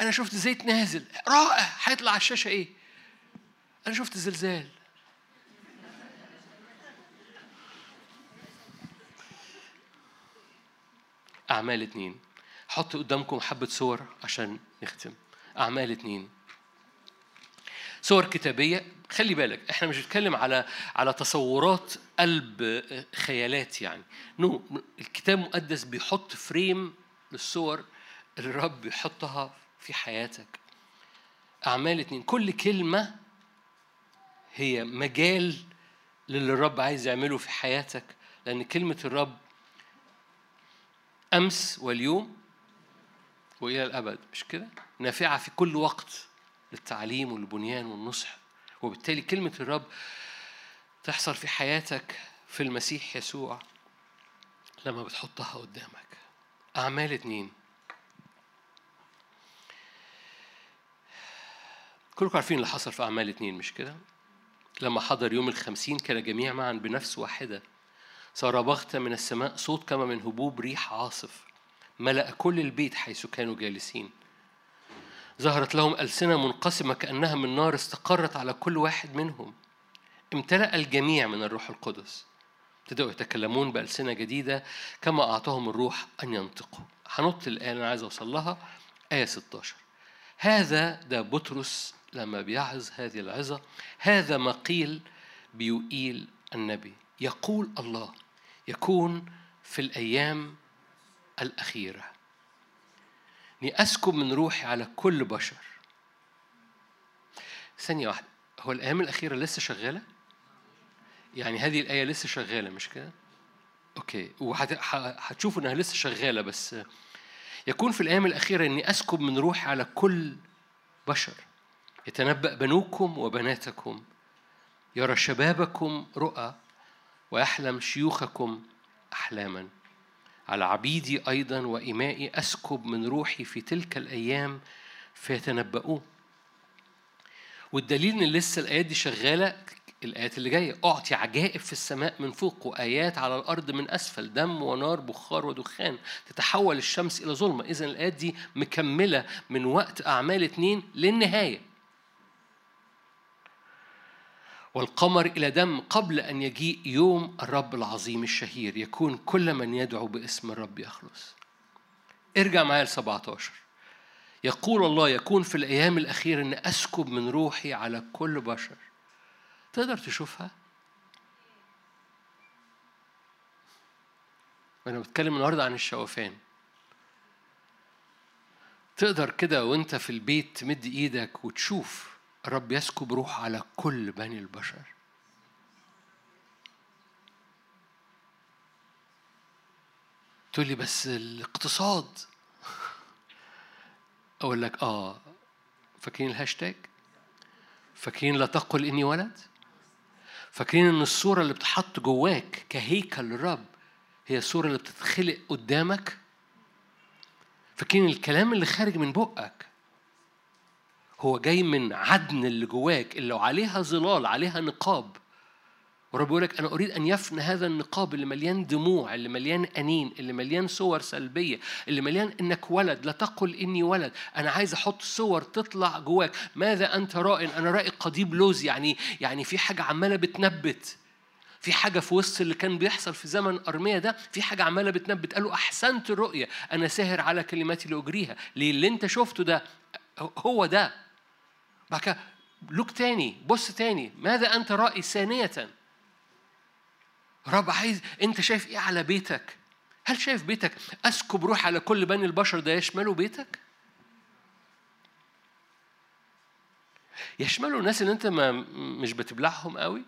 أنا شفت زيت نازل، رائع، هيطلع على الشاشة إيه؟ أنا شفت زلزال، أعمال اتنين. حط قدامكم حبة صور عشان نختم. أعمال اتنين. صور كتابية. خلي بالك إحنا مش بنتكلم على على تصورات قلب خيالات يعني. نو no. الكتاب المقدس بيحط فريم للصور اللي الرب بيحطها في حياتك. أعمال اتنين. كل كلمة هي مجال للي الرب عايز يعمله في حياتك لأن كلمة الرب أمس واليوم وإلى الأبد مش كده؟ نافعة في كل وقت للتعليم والبنيان والنصح وبالتالي كلمة الرب تحصل في حياتك في المسيح يسوع لما بتحطها قدامك أعمال اتنين كلكم عارفين اللي حصل في أعمال اتنين مش كده؟ لما حضر يوم الخمسين كان جميع معا بنفس واحدة صار بغتة من السماء صوت كما من هبوب ريح عاصف. ملأ كل البيت حيث كانوا جالسين. ظهرت لهم ألسنة منقسمة كأنها من نار استقرت على كل واحد منهم. امتلأ الجميع من الروح القدس. ابتدأوا يتكلمون بألسنة جديدة كما أعطاهم الروح أن ينطقوا. هنط الآية أنا عايز أوصل لها. آية 16 هذا ده بطرس لما بيعظ هذه العظة. هذا ما قيل بيقيل النبي. يقول الله يكون في الأيام الأخيرة إني أسكب من روحي على كل بشر ثانية واحدة هو الأيام الأخيرة لسه شغالة؟ يعني هذه الآية لسه شغالة مش كده؟ أوكي وهتشوفوا إنها لسه شغالة بس يكون في الأيام الأخيرة إني أسكب من روحي على كل بشر يتنبأ بنوكم وبناتكم يرى شبابكم رؤى ويحلم شيوخكم أحلاما. على عبيدي أيضا وإمائي أسكب من روحي في تلك الأيام فيتنبؤون. والدليل إن لسه الآيات دي شغالة الآيات اللي جاية أعطي عجائب في السماء من فوق وآيات على الأرض من أسفل دم ونار بخار ودخان تتحول الشمس إلى ظلمة. إذا الآيات دي مكملة من وقت أعمال اتنين للنهاية. والقمر إلى دم قبل أن يجيء يوم الرب العظيم الشهير يكون كل من يدعو باسم الرب يخلص. ارجع معايا ل 17 يقول الله يكون في الأيام الأخيرة أن أسكب من روحي على كل بشر. تقدر تشوفها؟ أنا بتكلم النهاردة عن الشوفان. تقدر كده وأنت في البيت تمد إيدك وتشوف الرب يسكب روح على كل بني البشر. تقول لي بس الاقتصاد. أقول لك آه فاكرين الهاشتاج؟ فاكرين لا تقل إني ولد؟ فاكرين إن الصورة اللي بتحط جواك كهيكل للرب هي الصورة اللي بتتخلق قدامك؟ فاكرين الكلام اللي خارج من بقك؟ هو جاي من عدن اللي جواك اللي عليها ظلال عليها نقاب. ورب يقول لك أنا أريد أن يفنى هذا النقاب اللي مليان دموع اللي مليان أنين اللي مليان صور سلبية اللي مليان إنك ولد لا تقل إني ولد. أنا عايز أحط صور تطلع جواك. ماذا أنت رائن؟ أنا رائي قضيب لوز يعني يعني في حاجة عمالة بتنبت. في حاجة في وسط اللي كان بيحصل في زمن أرمية ده في حاجة عمالة بتنبت. قال له أحسنت الرؤية. أنا ساهر على كلماتي لأجريها. ليه؟ اللي أنت شفته ده هو ده. بعد كده لوك تاني بص تاني ماذا أنت رأي ثانية؟ رب عايز أنت شايف إيه على بيتك؟ هل شايف بيتك؟ أسكب روح على كل بني البشر ده يشمله بيتك؟ يشملوا الناس اللي أنت ما مش بتبلعهم قوي؟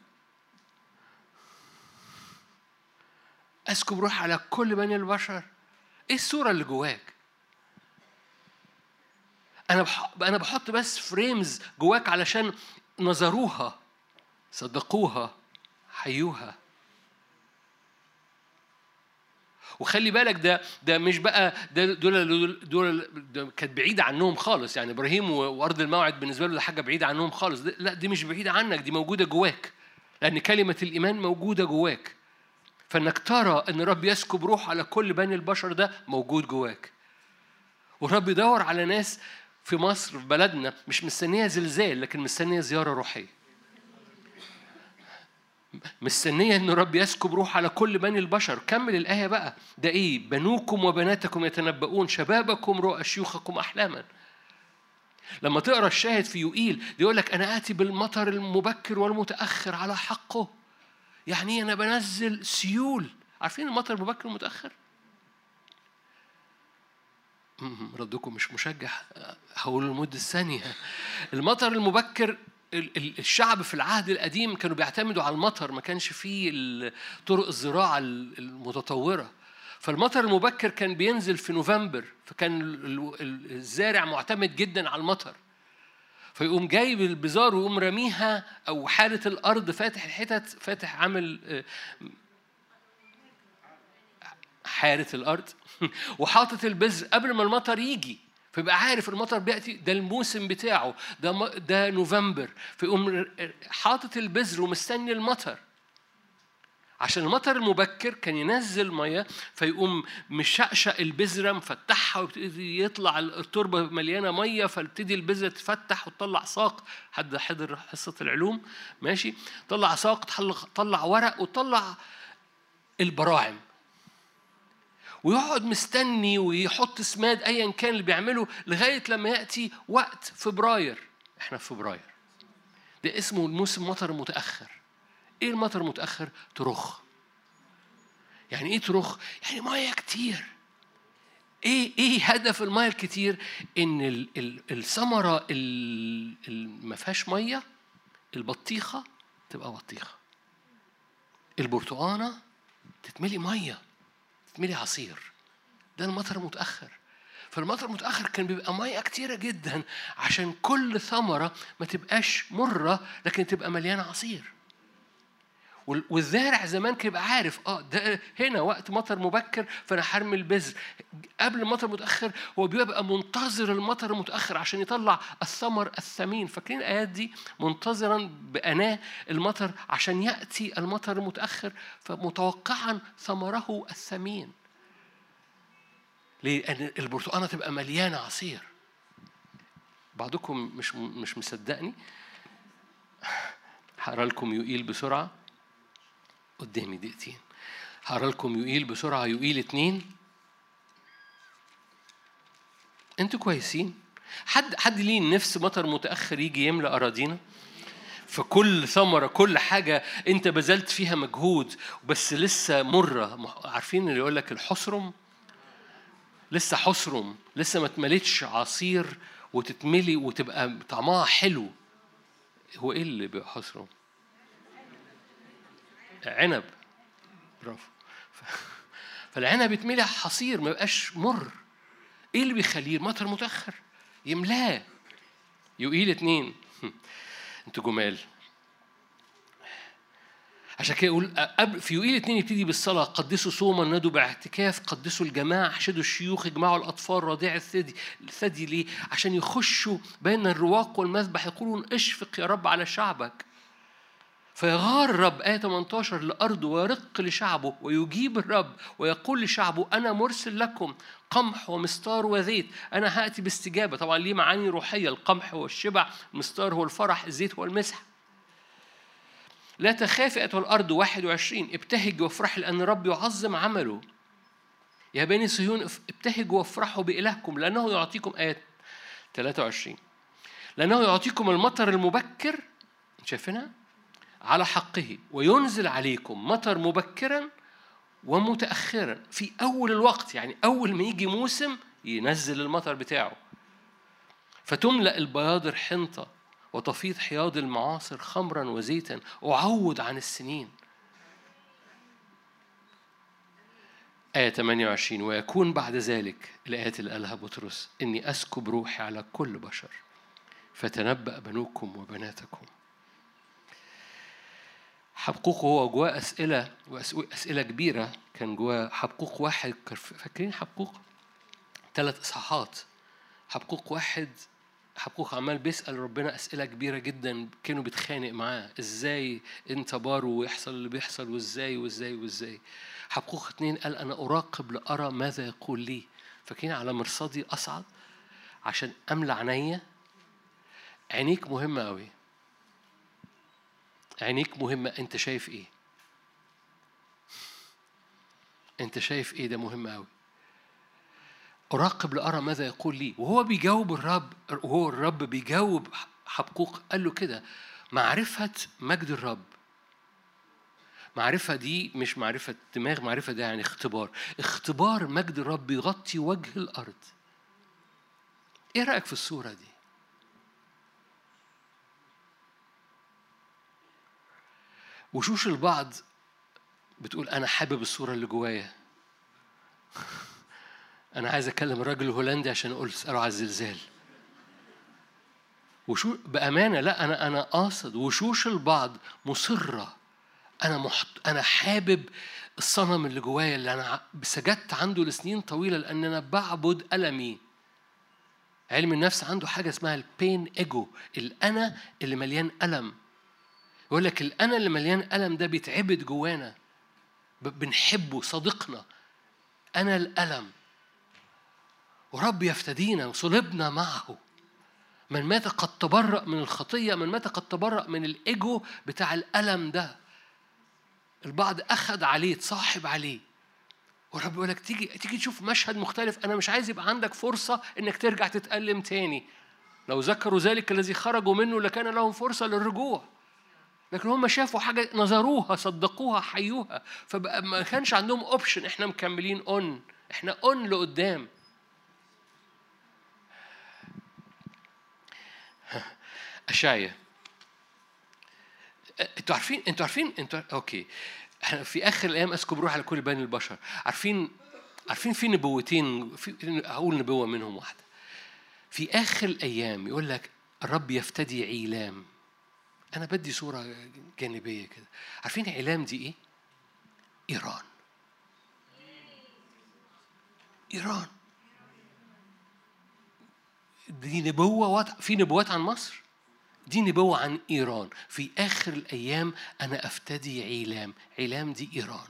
أسكب روح على كل بني البشر؟ إيه الصورة اللي جواك؟ أنا أنا بحط بس فريمز جواك علشان نظروها صدقوها حيوها. وخلي بالك ده ده مش بقى ده دول دول كانت بعيده عنهم خالص. يعني إبراهيم وأرض الموعد بالنسبة له ده حاجة بعيدة عنهم خالص. لا دي مش بعيدة عنك دي موجودة جواك. لأن كلمة الإيمان موجودة جواك. فإنك ترى إن الرب يسكب روح على كل بني البشر ده موجود جواك. والرب يدور على ناس في مصر في بلدنا مش مستنية زلزال لكن مستنية زيارة روحية. مستنية إن الرب يسكب روح على كل بني البشر. كمل الآية بقى. ده إيه؟ بنوكم وبناتكم يتنبؤون. شبابكم رؤى شيوخكم أحلاما. لما تقرأ الشاهد في يوئيل يقول لك أنا آتي بالمطر المبكر والمتأخر على حقه. يعني إيه؟ أنا بنزل سيول؟ عارفين المطر المبكر والمتأخر؟ ردكم مش مشجع هقول لمدة ثانية المطر المبكر الشعب في العهد القديم كانوا بيعتمدوا على المطر ما كانش فيه طرق الزراعة المتطورة. فالمطر المبكر كان بينزل في نوفمبر فكان الزارع معتمد جدا على المطر. فيقوم جايب البزار ويقوم راميها أو حالة الأرض فاتح الحتت فاتح عامل آه، حارة الأرض. وحاطط البذر قبل ما المطر يجي فيبقى عارف المطر بيأتي ده الموسم بتاعه ده ده نوفمبر فيقوم حاطط البذر ومستني المطر. عشان المطر المبكر كان ينزل ميه فيقوم مشقشق البذره مفتحها ويبتدي يطلع التربة مليانة ميه فابتدي البذره تفتح وتطلع ساق. حد حضر حصة العلوم؟ ماشي. طلع ساق طلع ورق وطلع البراعم. ويقعد مستني ويحط سماد ايا كان اللي بيعمله لغاية لما يأتي وقت فبراير. إحنا في فبراير. ده اسمه الموسم مطر متأخر. إيه المطر متأخر؟ ترخ. يعني إيه ترخ؟ يعني ميه كتير. إيه إيه هدف الميه الكتير؟ إن الثمرة اللي ما فيهاش ميه البطيخة تبقى بطيخة. البرتقانة تتملي ميه تتملي عصير. ده المطر متأخر. فالمطر المتاخر كان بيبقى مية كتيرة جدا عشان كل ثمرة ما تبقاش مرة لكن تبقى مليانة عصير. والزارع زمان كان يبقى عارف آه ده هنا وقت مطر مبكر فأنا حرمي البذر. قبل المطر المتاخر هو بيبقى منتظر المطر المتاخر عشان يطلع الثمر الثمين. فاكرين الآيات دي؟ منتظرا بأناة المطر عشان يأتي المطر المتاخر فمتوقعا ثمره الثمين. ليه؟ لأن البرتقانة تبقى مليانة عصير. بعضكم مش مش مصدقني؟ هقرأ لكم يقيل بسرعة. قدامي دقيقتين. هقرا لكم يقيل بسرعة. يقيل اتنين. أنتوا كويسين. حد حد ليه نفس مطر متأخر يجي يملأ أراضينا؟ فكل ثمرة كل حاجة أنت بذلت فيها مجهود بس لسه مرة. عارفين اللي يقول لك الحصرم لسه حصرم لسه ما اتملتش عصير وتتملي وتبقى طعمها حلو. هو إيه اللي بيحصرم؟ عنب. برافو. فالعنب يتملي حصير ما يبقاش مر. إيه اللي بيخليه؟ المطر متأخر. يملاه. يقيل اتنين. أنتوا جمال. عشان كده يقول في يوئيل اتنين يبتدي بالصلاة. قدسوا صوما نادوا باعتكاف. قدسوا الجماعة احشدوا الشيوخ اجمعوا الأطفال رضيع الثدي الثدي ليه؟ عشان يخشوا بين الرواق والمذبح. يقولون اشفق يا رب على شعبك. فيغار الرب آية 18 لأرضه ويرق لشعبه ويجيب الرب ويقول لشعبه أنا مرسل لكم قمح ومستار وزيت أنا هأتي باستجابة. طبعا ليه معاني روحية؟ القمح هو الشبع المستار هو الفرح الزيت هو المسح. لا تخافي أيتها الأرض 21 ابتهج وافرحي لأن الرب يعظم عمله. يا بني صهيون ابتهجوا وافرحوا بإلهكم لأنه يعطيكم آية 23 لأنه يعطيكم المطر المبكر. شايفينها؟ على حقه وينزل عليكم مطر مبكرا ومتأخرا في أول الوقت يعني أول ما يجي موسم ينزل المطر بتاعه. فتملأ البياضر حنطة وتفيض حياض المعاصر خمرا وزيتا. أعوض عن السنين. آية 28 ويكون بعد ذلك الآيات اللي قالها بطرس إني أسكب روحي على كل بشر فتنبأ بنوكم وبناتكم. حبقوق هو جواه أسئلة وأسئلة كبيرة. كان جواه حبقوق واحد فاكرين حبقوق؟ ثلاث إصحاحات. حبقوق واحد حبقوق عمال بيسأل ربنا أسئلة كبيرة جدا كانوا بيتخانق معاه. إزاي أنت بار ويحصل اللي بيحصل وإزاي وإزاي وإزاي؟ حبقوق اتنين قال أنا أراقب لأرى ماذا يقول لي. فاكرين على مرصدي أصعد عشان أملى عينيا؟ عينيك مهمة أوي. عينيك مهمة أنت شايف إيه؟ أنت شايف إيه ده مهم أوي؟ أراقب لأرى ماذا يقول لي. وهو بيجاوب الرب وهو الرب بيجاوب حبقوق قال له كده معرفة مجد الرب. معرفة دي مش معرفة دماغ معرفة ده يعني اختبار. اختبار مجد الرب يغطي وجه الأرض. إيه رأيك في الصورة دي؟ وشوش البعض بتقول أنا حابب الصورة اللي جوايا. أنا عايز أكلم الراجل الهولندي عشان أقول اسأله على الزلزال. وشو بأمانة لا أنا أنا قاصد وشوش البعض مصرة. أنا محت... أنا حابب الصنم اللي جوايا اللي أنا سجدت عنده لسنين طويلة لأن أنا بعبد ألمي. علم النفس عنده حاجة اسمها البين إيجو الأنا اللي مليان ألم. يقول لك الأنا اللي مليان ألم ده بيتعبد جوانا. بنحبه صديقنا. أنا الألم. ورب يفتدينا وصلبنا معه. من مات قد تبرأ من الخطية من مات قد تبرأ من الإيجو بتاع الألم ده. البعض أخذ عليه تصاحب عليه. ورب يقول لك تيجي تيجي تشوف مشهد مختلف. أنا مش عايز يبقى عندك فرصة إنك ترجع تتألم تاني. لو ذكروا ذلك الذي خرجوا منه لكان لهم فرصة للرجوع. لكن هم شافوا حاجة نظروها صدقوها حيوها. فبقى ما كانش عندهم option إحنا مكملين on إحنا on لقدام. اشعيا أنتوا عارفين أنتوا عارفين أنتوا okay. إحنا في آخر الأيام اسكب روح على كل بني البشر. عارفين عارفين في نبوتين في هقول نبوة منهم واحدة. في آخر الأيام يقول لك الرب يفتدي عيلام أنا بدي صورة جانبية كده. عارفين عيلام دي إيه؟ إيران. إيران. دي نبوة في نبوات عن مصر؟ دي نبوة عن إيران. في آخر الأيام أنا أفتدي عيلام عيلام دي إيران.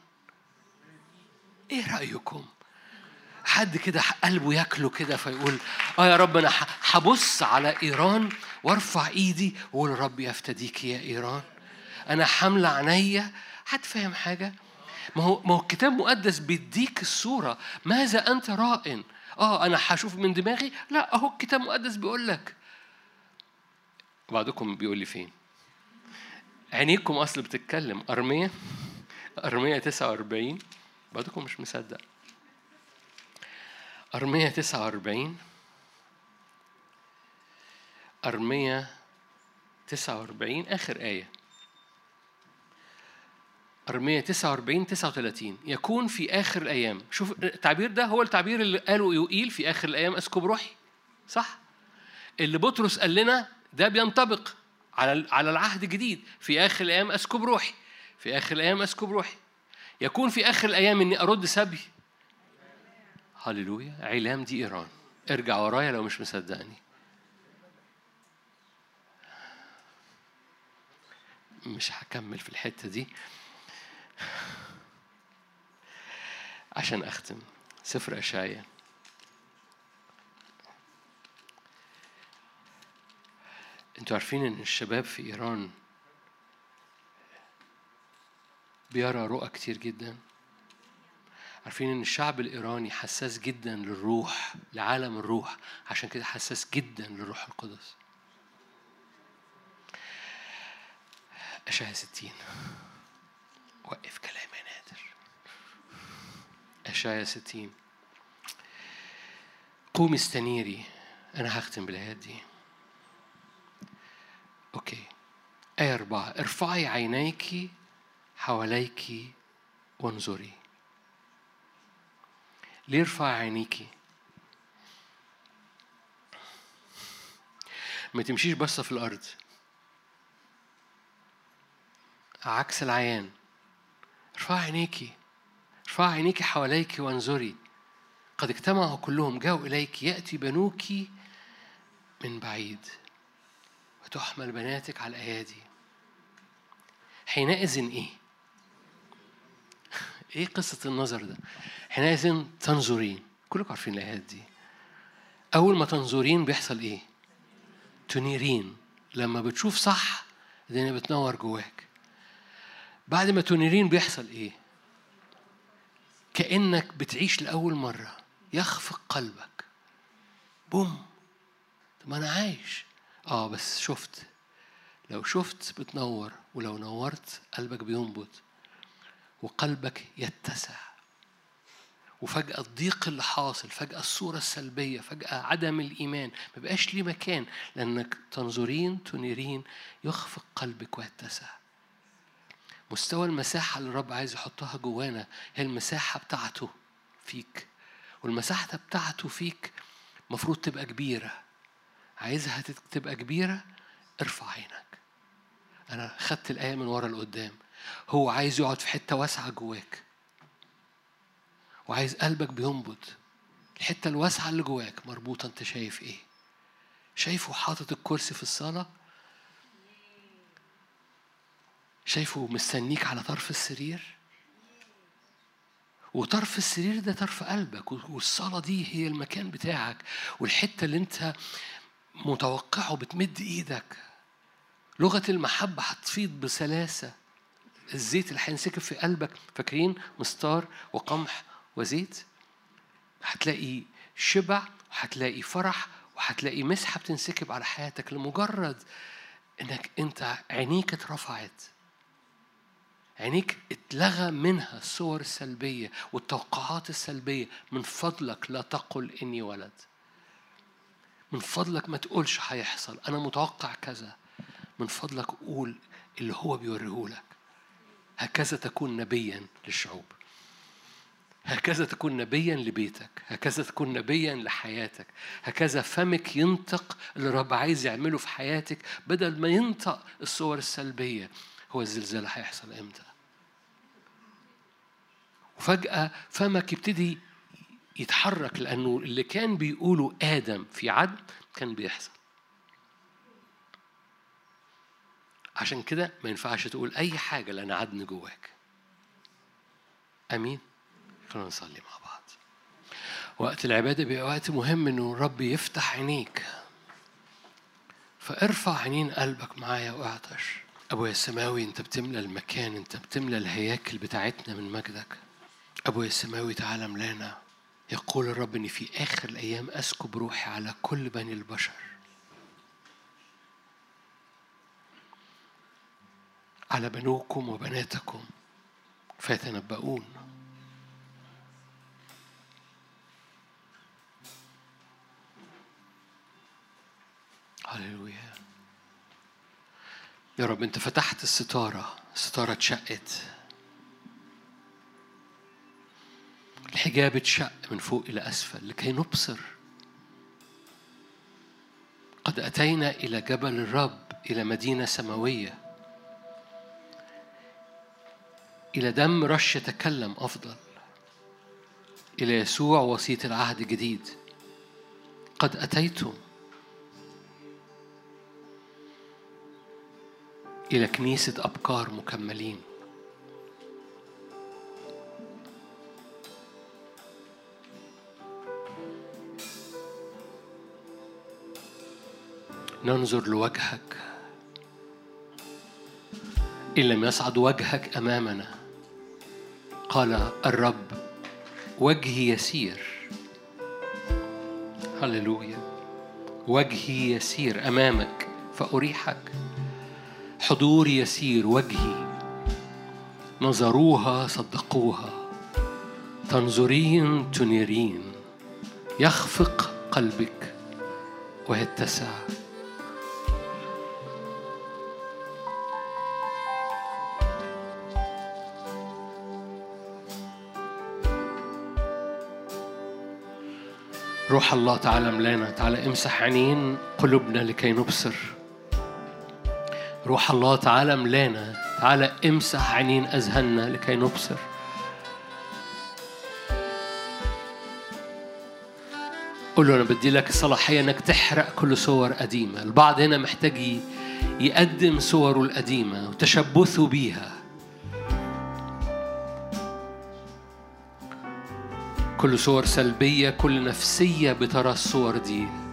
إيه رأيكم؟ حد كده قلبه ياكله كده فيقول آه يا رب أنا هبص على إيران وأرفع إيدي وأقول رب يفتديك يا إيران. أنا حاملة عينيا. حد فاهم حاجة؟ ما هو ما هو الكتاب المقدس بيديك الصورة. ماذا أنت رائن؟ آه أنا هشوف من دماغي؟ لا أهو الكتاب المقدس بيقول لك. بعضكم بيقول لي فين؟ عينيكم أصل بتتكلم. أرمية أرمية 49 بعضكم مش مصدق. أرمية 49 أرمية 49 آخر آية. أرمية 49 39 يكون في آخر الأيام. شوف التعبير ده هو التعبير اللي قاله يوئيل في آخر الأيام أسكب روحي. صح؟ اللي بطرس قال لنا ده بينطبق على على العهد الجديد. في آخر الأيام اسكب روحي. في آخر الأيام اسكب روحي. يكون في آخر الأيام إني أرد سبي. هللويا. علام دي إيران. ارجع ورايا لو مش مصدقني. مش هكمل في الحتة دي. عشان أختم. سفر أشعيا. أنتوا عارفين إن الشباب في إيران بيرى رؤى كتير جدا. عارفين إن الشعب الإيراني حساس جدا للروح لعالم الروح. عشان كده حساس جدا للروح القدس. أشعة ستين. وقف كلام يا نادر. اشعيا ستين. قومي استنيري. أنا هختم بالآيات دي. okay. آية أربعة. ارفعي عينيك حواليك وانظري. ليه ارفعي عينيك ما تمشيش بس في الأرض. عكس العيان. ارفعي عينيك ارفعي عينيك حواليك وانظري. قد اجتمعوا كلهم جاءوا إليك يأتي بنوك من بعيد. وتحمل بناتك على الأيادي. حينئذ إيه؟ إيه قصة النظر ده؟ حينئذ تنظرين. كلكم عارفين الآيات دي. أول ما تنظرين بيحصل إيه؟ تنيرين. لما بتشوف صح الدنيا بتنور جواك. بعد ما تنيرين بيحصل إيه؟ كأنك بتعيش لأول مرة. يخفق قلبك. بوم. طب ما أنا عايش. آه بس شفت. لو شفت بتنور ولو نورت قلبك بينبض وقلبك يتسع. وفجأة الضيق اللي حاصل فجأة الصورة السلبية فجأة عدم الإيمان. ما بقاش ليه مكان لأنك تنظرين تنيرين يخفق قلبك ويتسع. مستوى المساحة اللي الرب عايز يحطها جوانا هي المساحة بتاعته فيك. والمساحة بتاعته فيك مفروض تبقى كبيرة. عايزها تبقى كبيرة؟ ارفع عينك. أنا خدت الآية من ورا لقدام. هو عايز يقعد في حتة واسعة جواك. وعايز قلبك بينبض الحتة الواسعة اللي جواك مربوطة أنت شايف إيه؟ شايفه حاطط الكرسي في الصالة؟ شايفه مستنيك على طرف السرير؟ وطرف السرير ده طرف قلبك والصلاة دي هي المكان بتاعك والحتة اللي أنت متوقعه بتمد إيدك لغة المحبة هتفيض بسلاسة الزيت اللي هينسكب في قلبك فاكرين مستار وقمح وزيت هتلاقي شبع وهتلاقي فرح وهتلاقي مسحة بتنسكب على حياتك لمجرد إنك أنت عينيك اترفعت. عينيك اتلغى منها الصور السلبية والتوقعات السلبية. من فضلك لا تقل إني ولد. من فضلك ما تقولش هيحصل أنا متوقع كذا. من فضلك قول اللي هو بيوريهولك. هكذا تكون نبيا للشعوب. هكذا تكون نبيا لبيتك هكذا تكون نبيا لحياتك هكذا فمك ينطق اللي الرب عايز يعمله في حياتك بدل ما ينطق الصور السلبية. هو الزلزال هيحصل إمتى؟ وفجأة فمك يبتدي يتحرك لأنه اللي كان بيقوله آدم في عدن كان بيحصل. عشان كده ما ينفعش تقول أي حاجة لأن عدن جواك. أمين؟ خلونا نصلي مع بعض. وقت العبادة بيبقى وقت مهم إنه الرب يفتح عينيك. فارفع عينين قلبك معايا واعطش. أبويا السماوي أنت بتملى المكان أنت بتملى الهياكل بتاعتنا من مجدك. أبويا السماوي تعالى ملانا يقول الرب إن في آخر الأيام أسكب روحي على كل بني البشر. على بنوكم وبناتكم. فيتنبؤون. هللويا. يا رب أنت فتحت الستارة الستاره اتشقت. الحجاب اتشق من فوق إلى أسفل لكي نبصر. قد أتينا إلى جبل الرب إلى مدينة سماوية. إلى دم رش يتكلم أفضل. إلى يسوع وسيط العهد الجديد. قد أتيتم. إلى كنيسة أبكار مكملين. ننظر لوجهك. إن لم يصعد وجهك أمامنا. قال الرب وجهي يسير. هللويا. وجهي يسير أمامك فأريحك. حضور يسير وجهي. نظروها صدقوها. تنظرين تنيرين. يخفق قلبك ويتسع. روح الله تعالى ملانا تعالى امسح عينين قلوبنا لكي نبصر. روح الله تعالى ملانا تعالى امسح عينين أذهاننا لكي نبصر. قول له أنا بدي لك الصلاحيه إنك تحرق كل صور قديمة. البعض هنا محتاج يقدم صوره القديمة وتشبثه بيها. كل صور سلبية كل نفسية بترى الصور دي.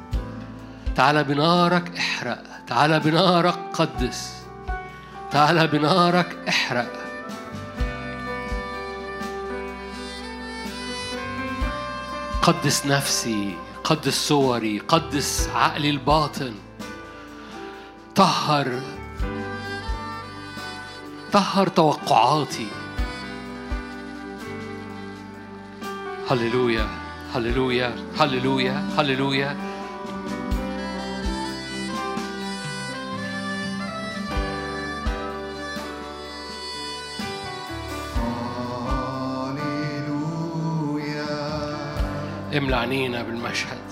تعالى بنارك احرق تعالى بنارك قدس تعالى بنارك احرق. قدس نفسي قدس صوري قدس عقلي الباطن. طهر طهر توقعاتي. هللويا هللويا هللويا هللويا. املى عينينا بالمشهد.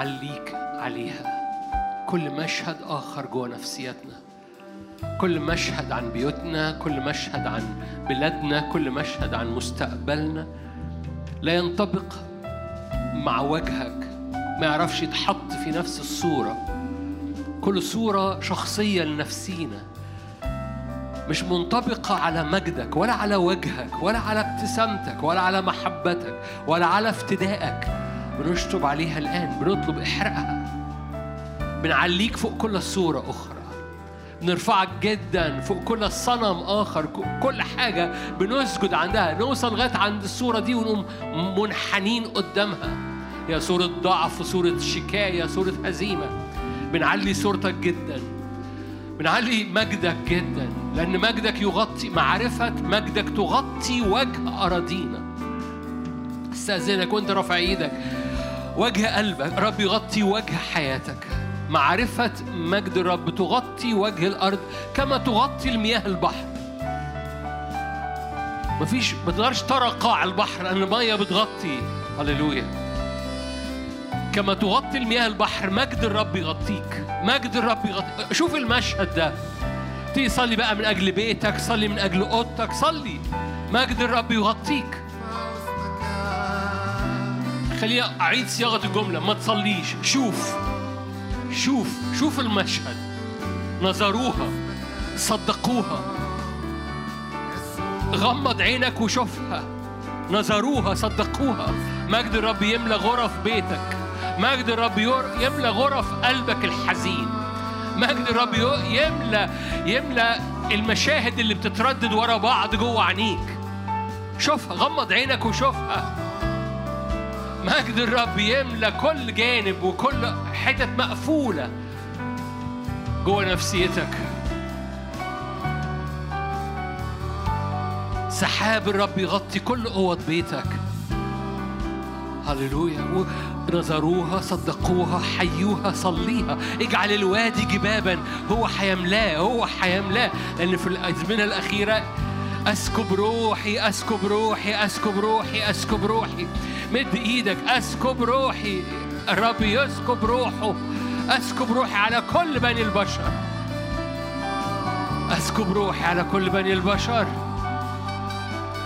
بنعليك عليها. كل مشهد آخر جوه نفسيتنا. كل مشهد عن بيوتنا كل مشهد عن بلادنا كل مشهد عن مستقبلنا. لا ينطبق مع وجهك. ما يعرفش يتحط في نفس الصورة. كل صورة شخصية لنفسينا. مش منطبقة على مجدك ولا على وجهك ولا على ابتسامتك ولا على محبتك ولا على افتدائك. بنشطب عليها الآن بنطلب إحرقها. بنعليك فوق كل صورة أخرى. بنرفعك جدا فوق كل صنم آخر. كل حاجة بنسجد عندها. نوصل لغاية عند الصورة دي ونقوم منحنين قدامها. يا صورة ضعف صورة شكاية صورة هزيمة. بنعلي صورتك جدا. بنعلي مجدك جدا. لأن مجدك يغطي معرفة مجدك تغطي وجه أراضينا. أستأذنك وأنت رافع إيدك. وجه قلبك. رب يغطي وجه حياتك. معرفة مجد الرب. تغطي وجه الأرض كما تغطي المياه البحر. مفيش ما تقدرش ترى قاع البحر لأن المية بتغطي. هللويا. كما تغطي المياه البحر مجد الرب يغطيك. مجد الرب يغطيك شوف المشهد ده. تيجي صلي بقى من أجل بيتك صلي من أجل أوضتك صلي. مجد الرب يغطيك. خليني أعيد صياغة الجملة. ما تصليش. شوف. شوف. شوف المشهد. نظروها. صدقوها. غمض عينك وشوفها. نظروها. صدقوها. مجد الرب يملى غرف بيتك. مجد الرب يملى غرف قلبك الحزين. مجد الرب يملى يملى المشاهد اللي بتتردد ورا بعض جوه عينيك. شوفها. غمض عينك وشوفها. مجد الرب يملى كل جانب وكل حتت مقفولة جوه نفسيتك. سحاب الرب يغطي كل أوض بيتك. هللويا. نظروها صدقوها حيوها صليها. اجعل الوادي جبابا. هو حيملاه هو حيملاه. لأن في الأزمنة الأخيرة أسكب روحي أسكب روحي أسكب روحي أسكب روحي. مد إيدك أسكب روحي. الرب يسكب روحه. أسكب روحي على كل بني البشر. أسكب روحي على كل بني البشر.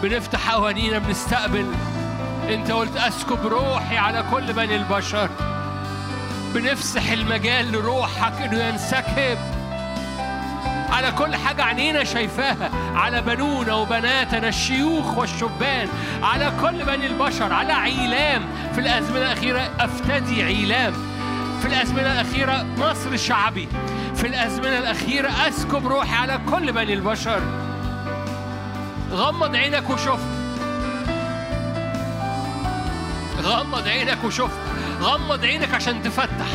بنفتح أوانينا بنستقبل. أنت قلت أسكب روحي على كل بني البشر. بنفسح المجال لروحك إنه ينسكب. على كل حاجة عينينا شايفاها. على بنونا وبناتنا الشيوخ والشبان. على كل بني البشر. على عيلام. في الأزمنة الأخيرة أفتدي عيلام. في الأزمنة الأخيرة مصر شعبي. في الأزمنة الأخيرة أسكب روحي على كل بني البشر. غمض عينك وشوف. غمض عينك وشوف. غمض عينك عشان تفتح.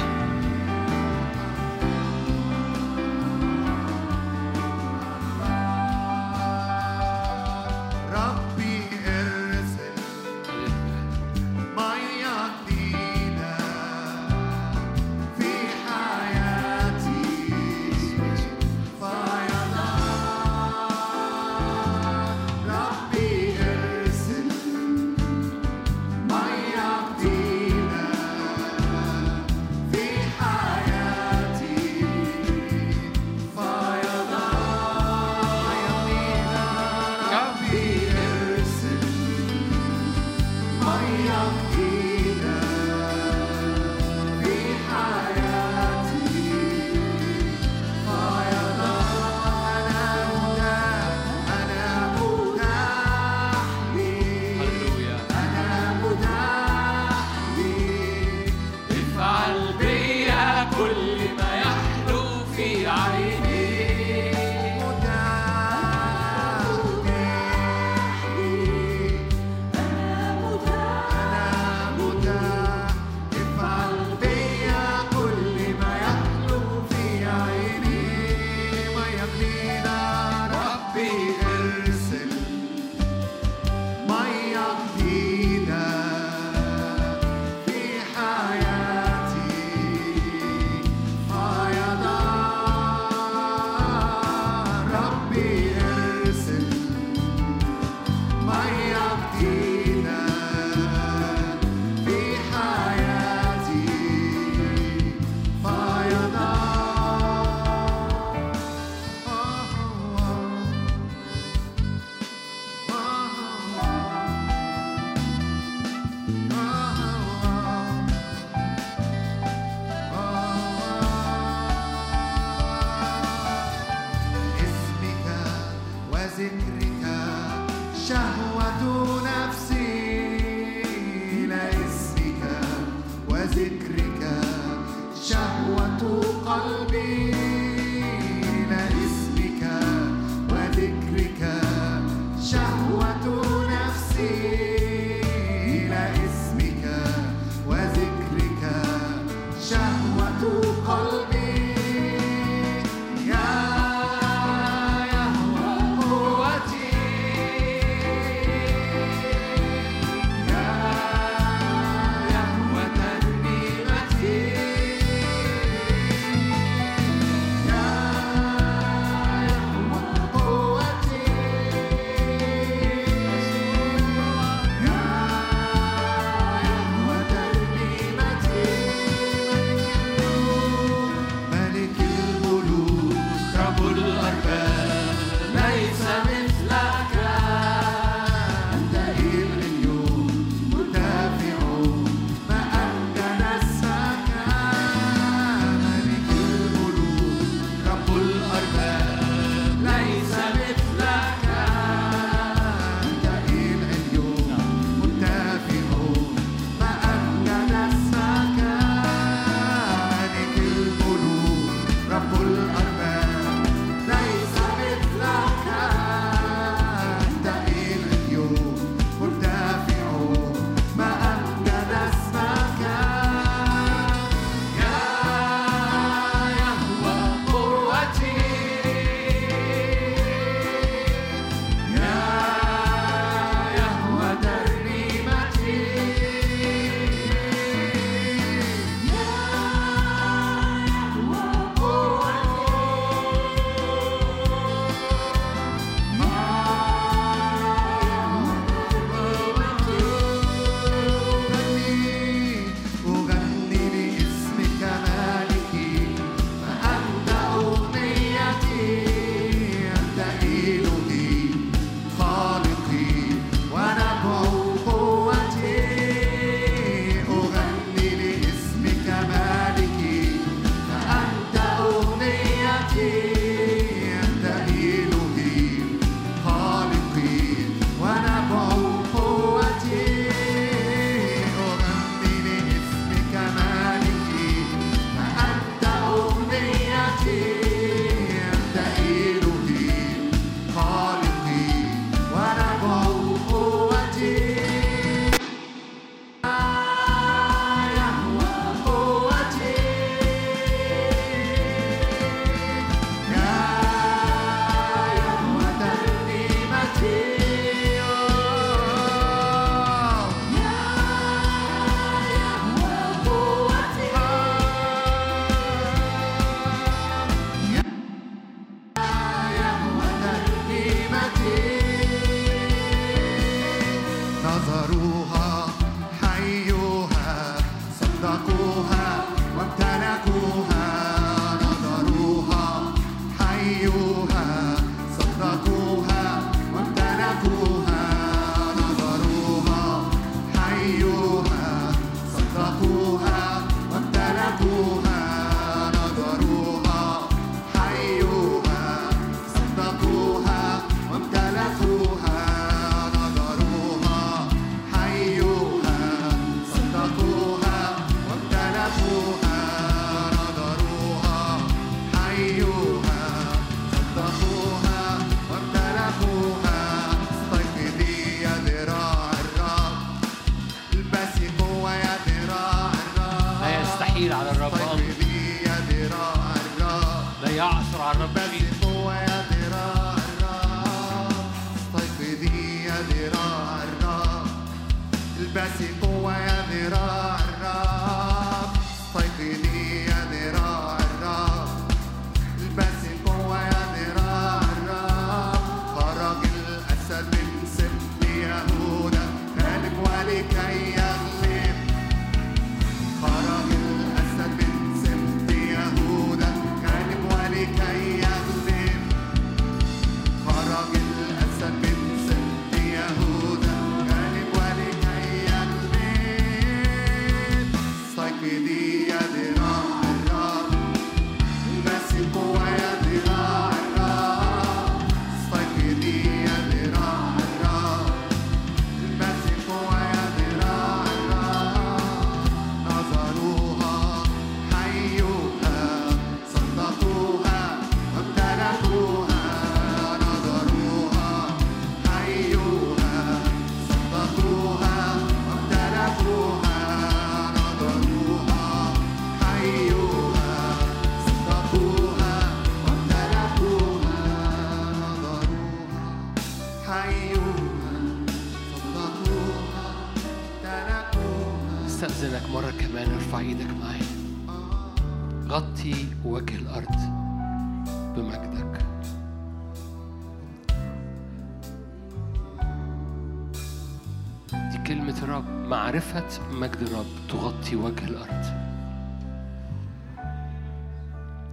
مجد الرب تغطي وجه الأرض.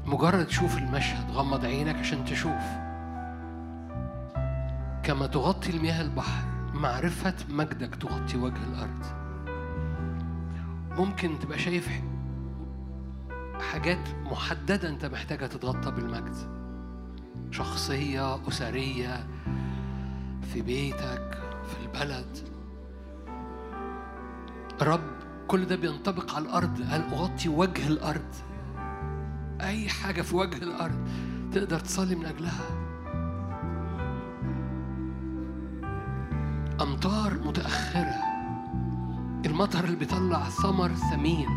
مجرد شوف المشهد غمض عينك عشان تشوف. كما تغطي المياه البحر معرفة مجدك تغطي وجه الأرض. ممكن تبقى شايف حاجات محددة أنت محتاجة تتغطى بالمجد. شخصية أسرية في بيتك في البلد. رب كل ده بينطبق على الأرض. قال أغطي وجه الأرض؟ أي حاجة في وجه الأرض تقدر تصلي من أجلها. أمطار متأخرة. المطر اللي بيطلع ثمر ثمين.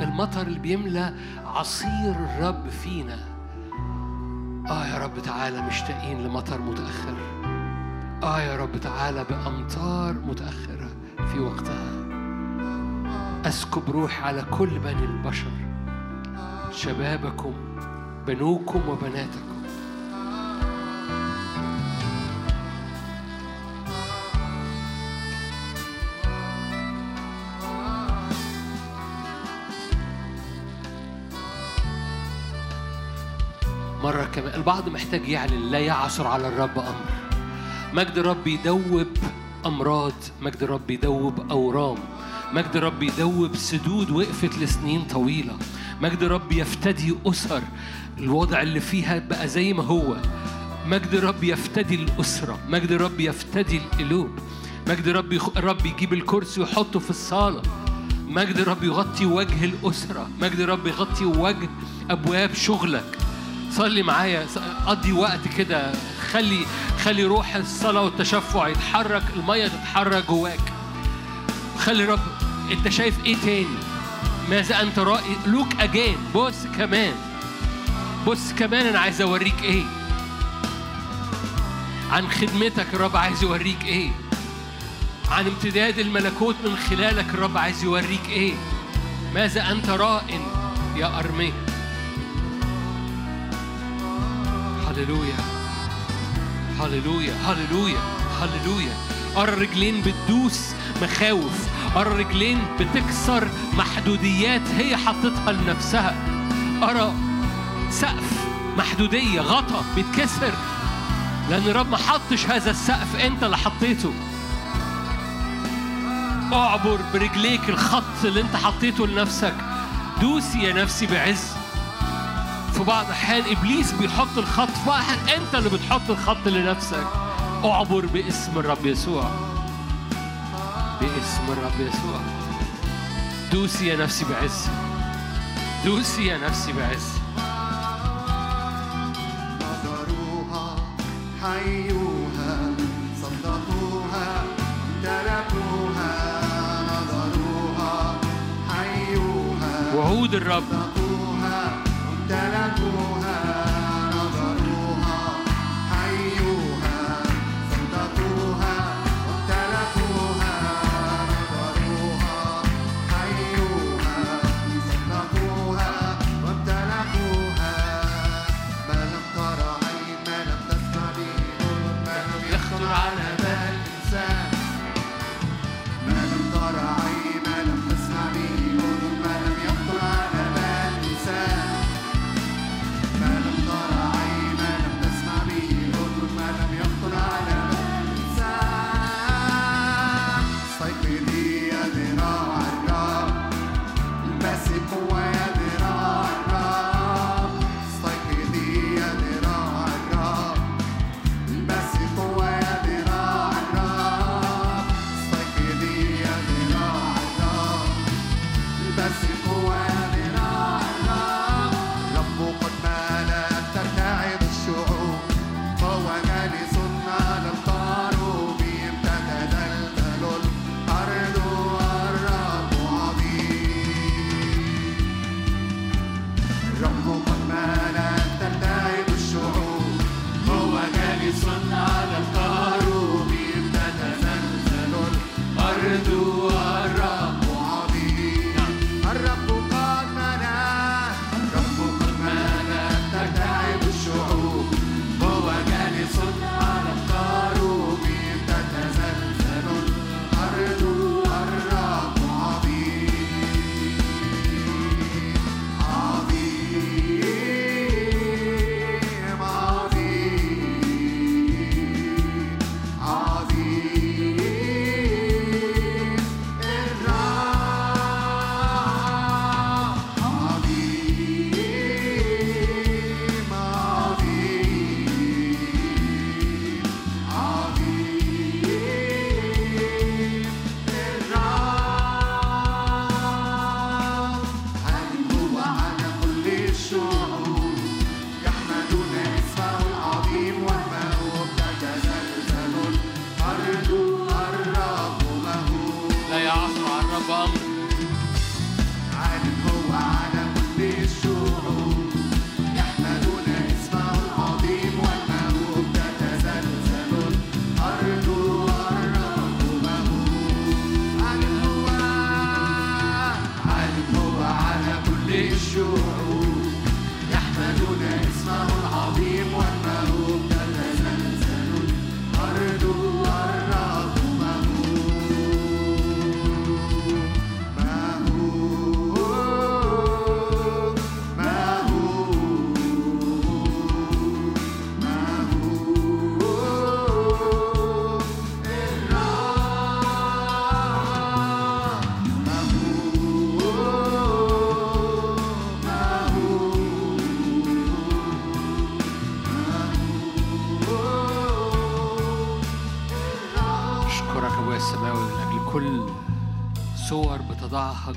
المطر اللي بيملى عصير الرب فينا. آه يا رب تعالى مشتاقين لمطر متأخر. آه يا رب تعالى بأمطار متأخرة في وقتها. أسكب روحي على كل بني البشر شبابكم بنوكم وبناتكم. مرة كمان البعض محتاج يعلن لا يعثر على الرب أمر. مجد الرب يدوب أمراض مجد الرب يدوب أورام. مجد الرب يدوب سدود وقفت لسنين طويلة. مجد الرب يفتدي أسر الوضع اللي فيها بقى زي ما هو. مجد الرب يفتدي الأسرة مجد الرب يفتدي القلوب. مجد يخ... الرب يجيب الكرسي ويحطه في الصالة. مجد الرب يغطي وجه الأسرة. مجد الرب يغطي وجه أبواب شغلك. صلي معايا قضي وقت كده. خلي خلي روح الصلاة والتشفع يتحرك المية تتحرك جواك. خلي رب انت شايف إيه تاني؟ ماذا انت رأي؟ لوك اجين بص كمان. بص كمان أنا عايز اوريك إيه. عن خدمتك الرب عايز يوريك إيه. عن امتداد الملكوت من خلالك الرب عايز يوريك إيه. ماذا انت رائن يا ارميه هللويا. هللويا. هللويا. هللويا. أرى الرجلين بتدوس مخاوف. الرجلين بتكسر محدوديات هي حطتها لنفسها. أرى سقف محدودية غطا بيتكسر. لأن الرب ما حطش هذا السقف أنت اللي حطيته. أعبر برجليك الخط اللي أنت حطيته لنفسك. دوسي يا نفسي بعز. في بعض الأحيان إبليس بيحط الخط في أنت اللي بتحط الخط لنفسك. أعبر باسم الرب يسوع. باسم الرب يسوع. دوسي يا نفسي بعز. دوسي يا نفسي بعز. نظروها حيوها صدقوها امتلكوها نظروها حيوها وعود الرب.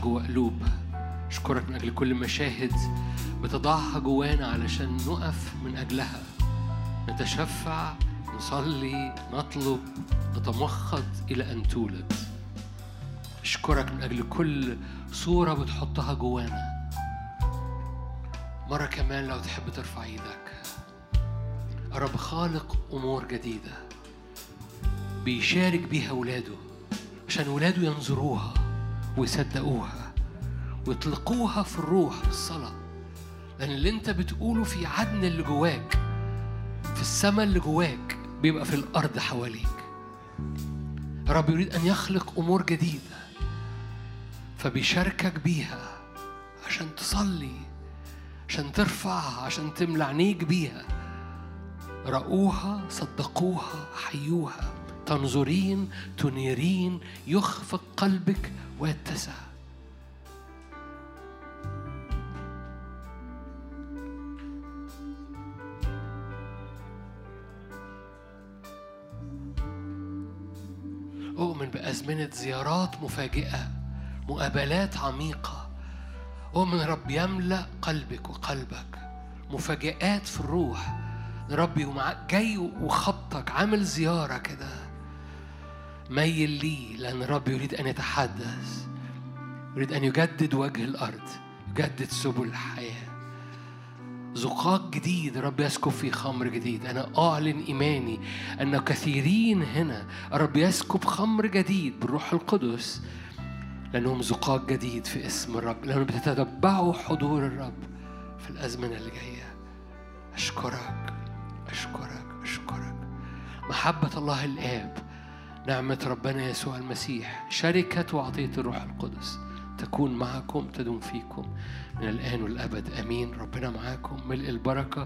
جوا قلوب. أشكرك من أجل كل مشاهد بتضعها جوانا علشان نقف من أجلها. نتشفع نصلي نطلب نتمخض إلى أن تولد. أشكرك من أجل كل صورة بتحطها جوانا. مرة كمان لو تحب ترفع إيدك. رب خالق أمور جديدة. بيشارك بيها ولاده عشان ولاده ينظروها. ويصدقوها ويطلقوها في الروح بالصلاة لأن اللي أنت بتقوله في عدن اللي جواك في السماء اللي جواك بيبقى في الأرض حواليك. رب يريد أن يخلق أمور جديدة فبيشاركك بيها عشان تصلي عشان ترفعها عشان تملى عينيك بيها. رأوها صدقوها حيوها. تنظرين تنيرين يخفق قلبك ويتسع أؤمن بأزمنة زيارات مفاجئة مقابلات عميقة. أؤمن رب يملأ قلبك وقلبك مفاجآت في الروح. ربي ومعاك جاي وخطك عامل زيارة كده. ميل لي لأن الرب يريد أن يتحدث. يريد أن يجدد وجه الأرض يجدد سبل الحياة. زقاق جديد رب يسكب في خمر جديد. أنا أعلن إيماني أن كثيرين هنا رب يسكب خمر جديد بالروح القدس لأنهم زقاق جديد في اسم الرب لأنهم بتتتبعوا حضور الرب في الأزمنة اللي جاية. أشكرك أشكرك أشكرك. محبة الله الآب نعمة ربنا يسوع المسيح شركة وعطية الروح القدس تكون معكم تدوم فيكم. من الآن والأبد أمين. ربنا معاكم. ملء البركة.